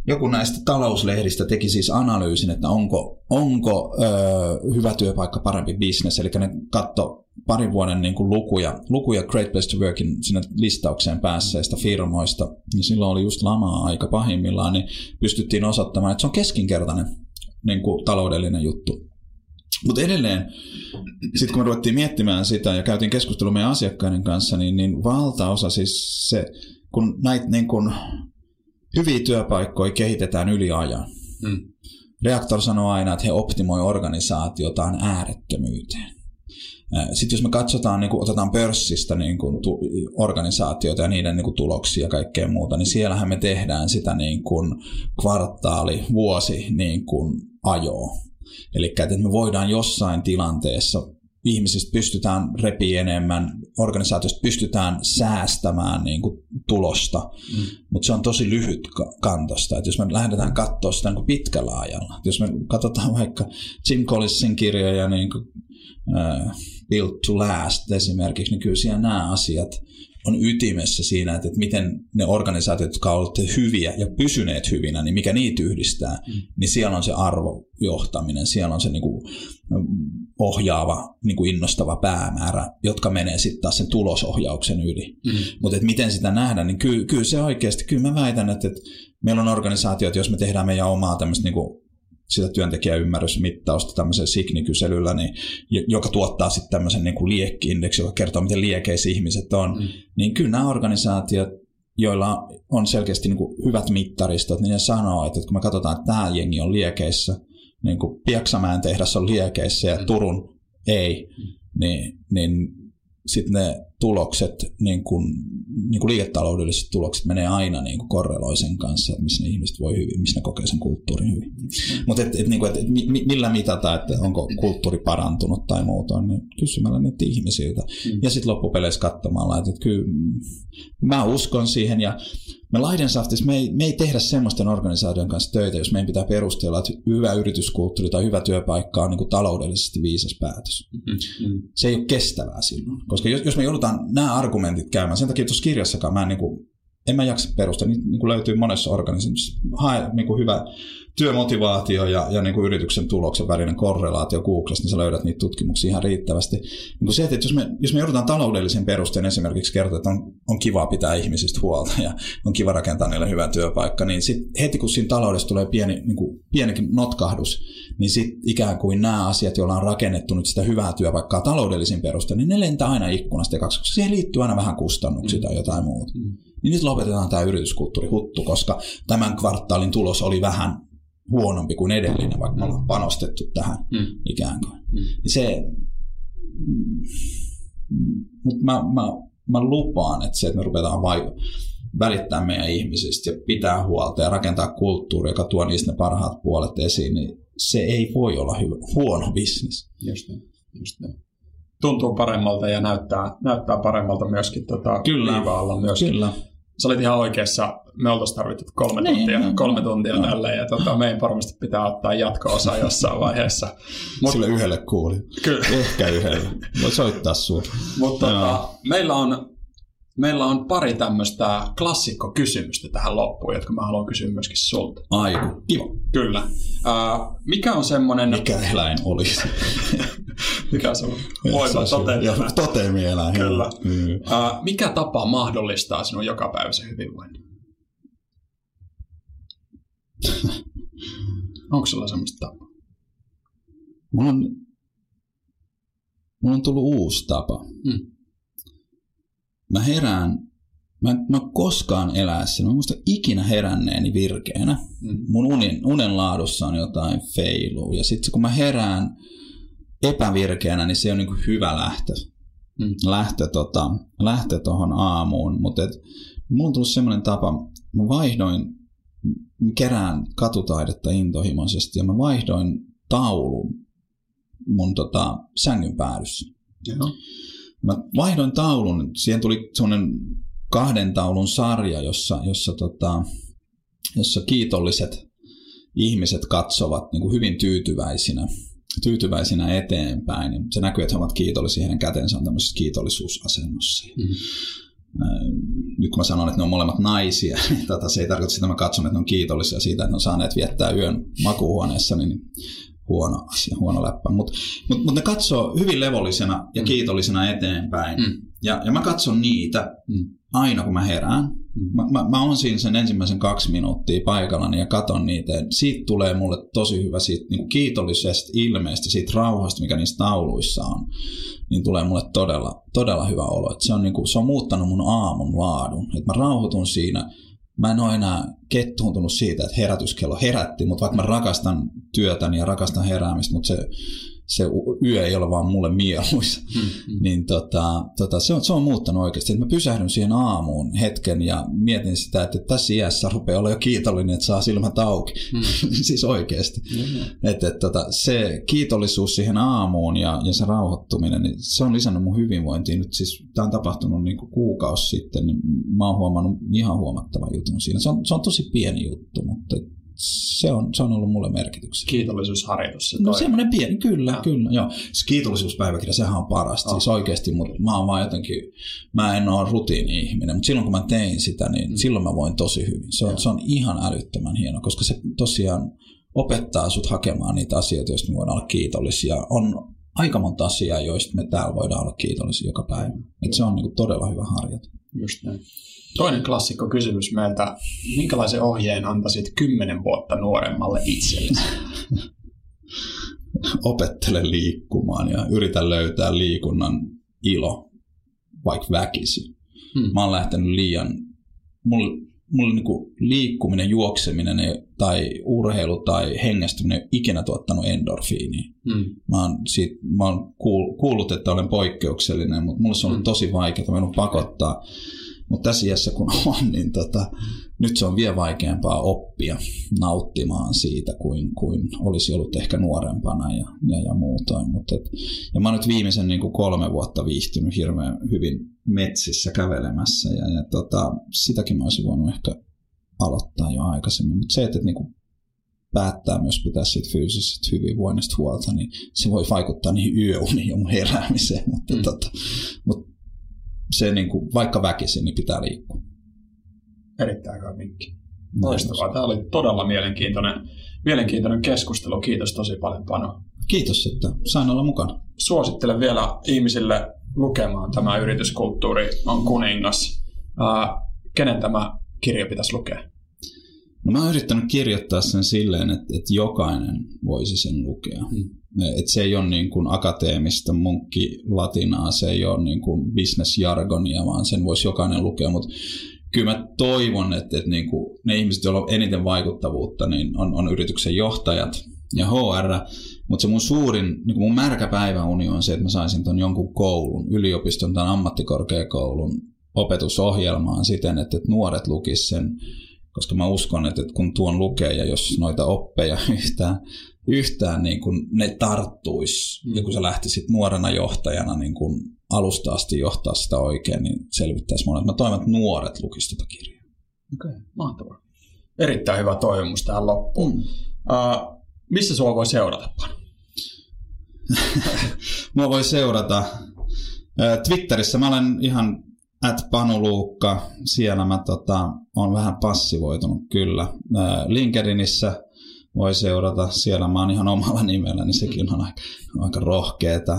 joku näistä talouslehdistä teki siis analyysin, että onko, onko ö, hyvä työpaikka parempi bisnes. Eli ne katto parin vuoden niin kuin lukuja, lukuja Great Place to Workin sinne listaukseen päässeistä firmoista. Ja silloin oli just lamaa aika pahimmillaan, niin pystyttiin osoittamaan, että se on keskinkertainen niin kuin taloudellinen juttu. Mutta edelleen, sitten kun me ruvettiin miettimään sitä ja käytiin keskustelua meidän asiakkaiden kanssa, niin, niin valtaosa siis se, kun näitä niin kun hyviä työpaikkoja kehitetään yli ajan. Hmm. Reaktor sanoo aina, että he optimoi organisaatiotaan äärettömyyteen. Sitten jos me katsotaan, niin kuin otetaan pörssistä niin kuin tu- organisaatioita ja niiden niin kuin tuloksia ja kaikkea muuta, niin siellähän me tehdään sitä niin kuin kvartaali, vuosi niin kuin ajoa. Eli että me voidaan jossain tilanteessa ihmisistä pystytään repi enemmän, organisaatiosta pystytään säästämään niin kuin, tulosta, mm. mutta se on tosi lyhyt kantosta. Et jos me lähdetään katsoa sitä niin kuin pitkällä ajalla, Et jos me katsotaan vaikka Jim Collinsin kirjoja, niin kuin, uh, Built to Last esimerkiksi, niin kyllä siellä nämä asiat on ytimessä siinä, että, että miten ne organisaatiot, jotka ovat hyviä ja pysyneet hyvinä, niin mikä niitä yhdistää, mm. niin siellä on se arvojohtaminen, siellä on se niin kuin, ohjaava, niin kuin innostava päämäärä, jotka menee sitten taas sen tulosohjauksen yli. Mm. Mutta miten sitä nähdään, niin kyllä, kyllä se oikeasti, kyllä mä väitän, että, että meillä on organisaatiot, jos me tehdään meidän omaa tämmöistä niin kuin sitä työntekijäymmärrysmittausta tämmöisellä Signi-kyselyllä, niin, joka tuottaa sitten tämmöisen niin kuin liekki-indeksi, joka kertoo, miten liekeissä ihmiset on, mm. niin kyllä nämä organisaatiot, joilla on selkeästi niin kuin hyvät mittaristot, niin ne sanoo, että kun me katsotaan, että tämä jengi on liekeissä, niin kuin Pieksämään tehdas on liekeissä ja mm. Turun ei, mm. niin, niin sitten ne tulokset, niin kuin, niin kuin liiketaloudelliset tulokset menee aina niin kuin korreloi sen kanssa, että missä ne ihmiset voi hyvin, missä ne kokee sen kulttuurin hyvin. Mutta et, et, niin kuin, et, et, millä mitata, että onko kulttuuri parantunut tai muuta, niin kysymällä niitä ihmisiltä. Mm. Ja sitten loppupeleissä katsomalla, että, että kyllä mä uskon siihen ja me Leidensaftissa me ei, me ei tehdä semmoisten organisaation kanssa töitä, jos meidän pitää perustella, että hyvä yrityskulttuuri tai hyvä työpaikka on niin kuin taloudellisesti viisas päätös. Mm-hmm. Se ei ole kestävää silloin. Koska jos, jos me joudutaan nämä argumentit käymään, sen takia tuossa kirjassakaan mä en, niin kuin, en mä jaksa perustaa, niin, niin kuin löytyy monessa organisaatiossa. Hae niin kuin hyvä työmotivaatio ja, ja niin kuin yrityksen tuloksen välinen korrelaatio Googlesta, niin sä löydät niitä tutkimuksia ihan riittävästi. Niin kuin se, että jos me, jos me joudutaan taloudellisen perusteen esimerkiksi kertoa, että on, on kiva pitää ihmisistä huolta ja on kiva rakentaa niille hyvä työpaikka, niin sit heti kun siinä taloudessa tulee pieni, niin kuin pienikin notkahdus, niin sitten ikään kuin nämä asiat, joilla on rakennettu nyt sitä hyvää työpaikkaa taloudellisin perusteen, niin ne lentää aina ikkunasta kaksi, koska siihen liittyy aina vähän kustannuksia mm. tai jotain muuta. Mm. Niin nyt lopetetaan tämä yrityskulttuuri huttu, koska tämän kvartaalin tulos oli vähän huonompi kuin edellinen, vaikka me ollaan panostettu tähän mm. ikään kuin. Mm. Se, mutta mä, mä, mä lupaan, että se, että me ruvetaan vai, välittää meidän ihmisistä ja pitää huolta ja rakentaa kulttuuri, joka tuo niistä ne parhaat puolet esiin, niin se ei voi olla hyvä, huono bisnes. Just niin, just niin. Tuntuu paremmalta ja näyttää, näyttää paremmalta myöskin tota, Kyllä. myöskin. Kyllä sä olit ihan oikeassa, me oltaisiin tarvittu kolme niin, tuntia, niin, kolme tuntia no. tälle, ja tota, meidän varmasti pitää ottaa jatko-osa jossain vaiheessa. Mut, Sille yhdelle kuuli. Kyllä. Ehkä yhdelle. Voi soittaa sun. Mutta tota, meillä on meillä on pari tämmöistä klassikkokysymystä tähän loppuun, jotka mä haluan kysyä myöskin sulta. Aiku, kiva. Kyllä. Uh, mikä on semmoinen... Mikä eläin olisi? mikä se on? Voima toteemieläin. Toteemieläin. Kyllä. Mm. Uh, mikä tapa mahdollistaa sinun jokapäiväisen hyvinvoinnin? Onko sulla semmoista tapaa? Mulla on, mulla on tullut uusi tapa. Mm mä herään, mä en, mä koskaan eläessä, mä muista ikinä heränneeni virkeänä. Mm. Mun unen, unen laadussa on jotain feilua. Ja sitten kun mä herään epävirkeänä, niin se on niin hyvä lähtö. Mm. Lähtö, tota, lähtö tohon aamuun. Mutta mulla on tullut semmoinen tapa, mä vaihdoin, kerään katutaidetta intohimoisesti ja mä vaihdoin taulun mun tota, sängyn päädyssä. Joo. Mä vaihdoin taulun, siihen tuli semmoinen kahden taulun sarja, jossa, jossa, tota, jossa kiitolliset ihmiset katsovat niin kuin hyvin tyytyväisinä, tyytyväisinä eteenpäin. Se näkyy, että he ovat kiitollisia, heidän kätensä on tämmöisessä kiitollisuusasennossa. Mm-hmm. Nyt kun mä sanon, että ne on molemmat naisia, niin tota, se ei tarkoita sitä, että mä katson, että ne on kiitollisia siitä, että ne on saaneet viettää yön makuuhuoneessa, niin huono asia, huono läppä. Mutta mut, mut ne katsoo hyvin levollisena ja mm. kiitollisena eteenpäin. Mm. Ja, ja mä katson niitä mm. aina, kun mä herään. Mm. Mä, mä, mä oon siinä sen ensimmäisen kaksi minuuttia paikallani ja katon niitä. Ja siitä tulee mulle tosi hyvä siitä niin kuin kiitollisesta ilmeestä, siitä rauhasta, mikä niissä tauluissa on. Niin tulee mulle todella, todella hyvä olo. Et se, on, niin kuin, se on muuttanut mun aamun laadun. Et mä rauhoitun siinä mä en ole enää kettuuntunut siitä, että herätyskello herätti, mutta vaikka mä rakastan työtäni ja rakastan heräämistä, mutta se, se yö ei ole vaan mulle mieluisa. Mm-hmm. Niin tota, tota, se, on, se on muuttanut oikeasti. Että mä pysähdyn siihen aamuun hetken ja mietin sitä, että tässä iässä rupeaa olla jo kiitollinen, että saa silmät auki. Mm-hmm. siis oikeasti. Mm-hmm. Että, että, tota, se kiitollisuus siihen aamuun ja, ja se rauhoittuminen, niin se on lisännyt mun hyvinvointiin. Nyt siis tämä on tapahtunut niin kuin kuukausi sitten, niin mä oon huomannut ihan huomattavan jutun siinä. Se on, se on tosi pieni juttu, mutta se on, se on ollut mulle merkityksellinen. Kiitollisuusharjoitus. Se no semmoinen pieni, kyllä, ja. kyllä. Joo. Se kiitollisuuspäiväkirja, sehän on parasta. Oh. Siis oikeasti, mutta mä oon vaan jotenkin, mä en ole rutiini-ihminen, mutta silloin kun mä tein sitä, niin mm. silloin mä voin tosi hyvin. Se on, se on ihan älyttömän hieno, koska se tosiaan opettaa sut hakemaan niitä asioita, joista me voidaan olla kiitollisia. On aika monta asiaa, joista me täällä voidaan olla kiitollisia joka päivä. Et se on niin kuin todella hyvä harjoite. Just näin. Toinen klassikko kysymys meiltä. Minkälaisen ohjeen antaisit kymmenen vuotta nuoremmalle itsellesi? Opettele liikkumaan ja yritä löytää liikunnan ilo, vaikka väkisi. Hmm. Mä oon lähtenyt liian... Mulla, mulla niinku liikkuminen, juokseminen tai urheilu tai hengästyminen ei ikinä tuottanut endorfiiniä. Hmm. Mä, oon siitä, mä oon kuullut, että olen poikkeuksellinen, mutta mulla se on ollut hmm. tosi vaikeaa. Mä pakottaa mutta tässä iässä kun on, niin tota, nyt se on vielä vaikeampaa oppia nauttimaan siitä kuin, kuin olisi ollut ehkä nuorempana ja, ja, ja muutoin. Mutta et, ja mä oon nyt viimeisen niin kuin kolme vuotta viihtynyt hirveän hyvin metsissä kävelemässä ja, ja tota, sitäkin mä olisin voinut ehkä aloittaa jo aikaisemmin. Mutta se, että, että niin kuin päättää myös pitää siitä fyysisestä hyvinvoinnista huolta, niin se voi vaikuttaa niihin yöuniin ja mun heräämiseen. Mutta, mm. tota, mutta se niin kuin, vaikka väkisin, niin pitää liikkua. Erittäin hyvä vinkki. Loistavaa. Tämä oli todella mielenkiintoinen, mielenkiintoinen keskustelu. Kiitos tosi paljon Pano. Kiitos, että sain olla mukana. Suosittelen vielä ihmisille lukemaan tämä Yrityskulttuuri on kuningas. Ää, kenen tämä kirja pitäisi lukea? No mä oon yrittänyt kirjoittaa sen silleen, että, että jokainen voisi sen lukea. Hmm. Et se ei ole niin kuin akateemista munkki-latinaa, se ei ole niin kuin business-jargonia, vaan sen voisi jokainen lukea, mutta kyllä mä toivon, että, että niin kuin ne ihmiset, joilla on eniten vaikuttavuutta, niin on, on yrityksen johtajat ja HR, mutta se mun suurin, niin kuin mun märkä päiväuni on se, että mä saisin ton jonkun koulun, yliopiston tai ammattikorkeakoulun opetusohjelmaan siten, että, että nuoret lukis sen, koska mä uskon, että, että kun tuon lukee ja jos noita oppeja yhtään yhtään niin kuin ne tarttuisi. Mm. Ja kun sä lähtisit nuorena johtajana niin kuin alusta asti johtaa sitä oikein, niin selvittäisi monet. Mä toivon, että nuoret lukisivat tätä kirjaa. Okei, okay, mahtavaa. Erittäin hyvä toivomus tähän loppuun. Mm. Uh, missä sua voi seurata? Mua voi seurata Twitterissä. Mä olen ihan at Panuluukka. Siellä mä tota, on vähän passivoitunut kyllä. LinkedInissä voi seurata. Siellä mä oon ihan omalla nimellä, niin sekin on aika, aika rohkeeta.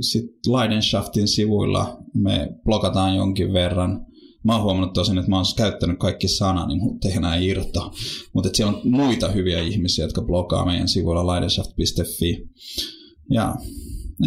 Sitten Leidenschaftin sivuilla me blogataan jonkin verran. Mä oon huomannut tosin, että mä oon käyttänyt kaikki sanat, niin mutta ei enää irtoa. Mutta siellä on muita hyviä ihmisiä, jotka blogaa meidän sivuilla leidenschaft.fi. Ja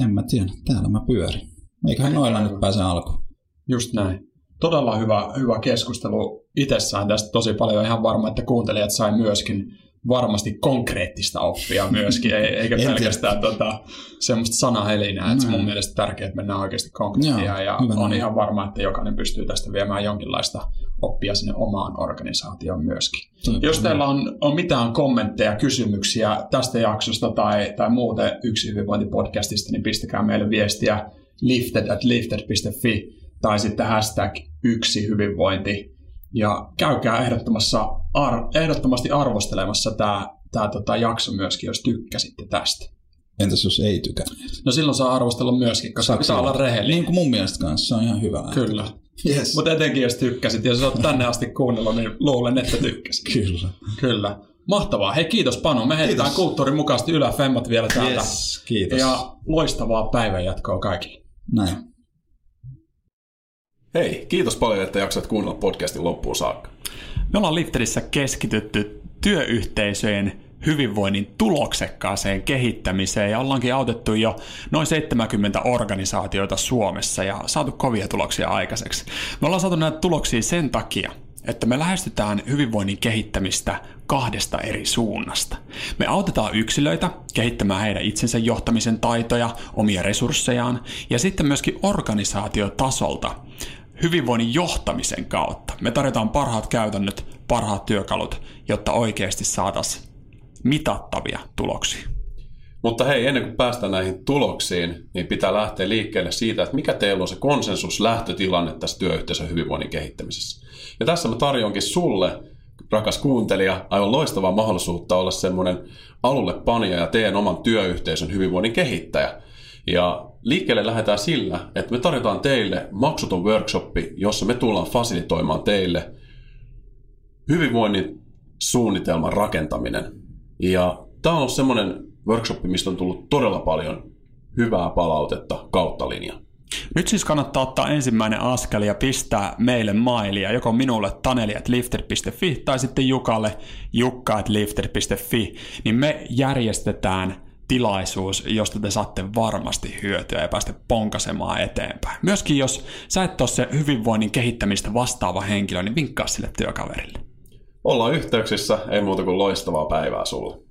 en mä tiedä, täällä mä pyörin. Eiköhän noilla nyt pääse alkuun. Just näin. Todella hyvä, hyvä keskustelu itsessään tästä tosi paljon. Ihan varma, että kuuntelijat sai myöskin varmasti konkreettista oppia myöskin, eikä pelkästään tota, semmoista sanahelinää. Että se mun mielestä tärkeää, että mennään oikeasti konkreettia ja on ihan varma, että jokainen pystyy tästä viemään jonkinlaista oppia sinne omaan organisaatioon myöskin. Mm. Jos teillä on, on mitään kommentteja, kysymyksiä tästä jaksosta tai, tai muuten yksi hyvinvointipodcastista, niin pistäkää meille viestiä lifted at lifted.fi tai sitten hashtag yksi hyvinvointi ja käykää ehdottomassa ar- ehdottomasti arvostelemassa tämä tää tota jakso myöskin, jos tykkäsitte tästä. Entäs jos ei tykänneet? No silloin saa arvostella myöskin, koska saa pitää olla rehellinen. Niin kuin mun mielestä kanssa, se on ihan hyvä. Kyllä. Yes. Mutta etenkin jos tykkäsit, jos olet tänne asti kuunnellut, niin luulen, että tykkäsit. Kyllä. Kyllä. Mahtavaa. Hei kiitos Panu. Me heitetään kulttuurin mukaisesti yläfemmat vielä täältä. Yes, kiitos. Ja loistavaa päivänjatkoa kaikille. Näin. Hei, kiitos paljon, että jaksat kuunnella podcastin loppuun saakka. Me ollaan Lifterissä keskitytty työyhteisöjen hyvinvoinnin tuloksekkaaseen kehittämiseen ja ollaankin autettu jo noin 70 organisaatioita Suomessa ja saatu kovia tuloksia aikaiseksi. Me ollaan saatu näitä tuloksia sen takia, että me lähestytään hyvinvoinnin kehittämistä kahdesta eri suunnasta. Me autetaan yksilöitä kehittämään heidän itsensä johtamisen taitoja, omia resurssejaan ja sitten myöskin organisaatiotasolta hyvinvoinnin johtamisen kautta. Me tarjotaan parhaat käytännöt, parhaat työkalut, jotta oikeasti saataisiin mitattavia tuloksia. Mutta hei, ennen kuin päästään näihin tuloksiin, niin pitää lähteä liikkeelle siitä, että mikä teillä on se konsensus lähtötilanne tässä työyhteisön hyvinvoinnin kehittämisessä. Ja tässä mä tarjoankin sulle, rakas kuuntelija, aivan loistavaa mahdollisuutta olla semmoinen alulle panija ja teidän oman työyhteisön hyvinvoinnin kehittäjä. Ja liikkeelle lähdetään sillä, että me tarjotaan teille maksuton workshoppi, jossa me tullaan fasilitoimaan teille hyvinvoinnin suunnitelman rakentaminen. Ja tämä on semmoinen workshop, mistä on tullut todella paljon hyvää palautetta kautta linjan. Nyt siis kannattaa ottaa ensimmäinen askel ja pistää meille mailia, joko minulle taneli.lifter.fi tai sitten Jukalle jukka.lifter.fi, niin me järjestetään tilaisuus, josta te saatte varmasti hyötyä ja päästä ponkasemaan eteenpäin. Myöskin jos sä et ole se hyvinvoinnin kehittämistä vastaava henkilö, niin vinkkaa sille työkaverille. Ollaan yhteyksissä, ei muuta kuin loistavaa päivää sulle.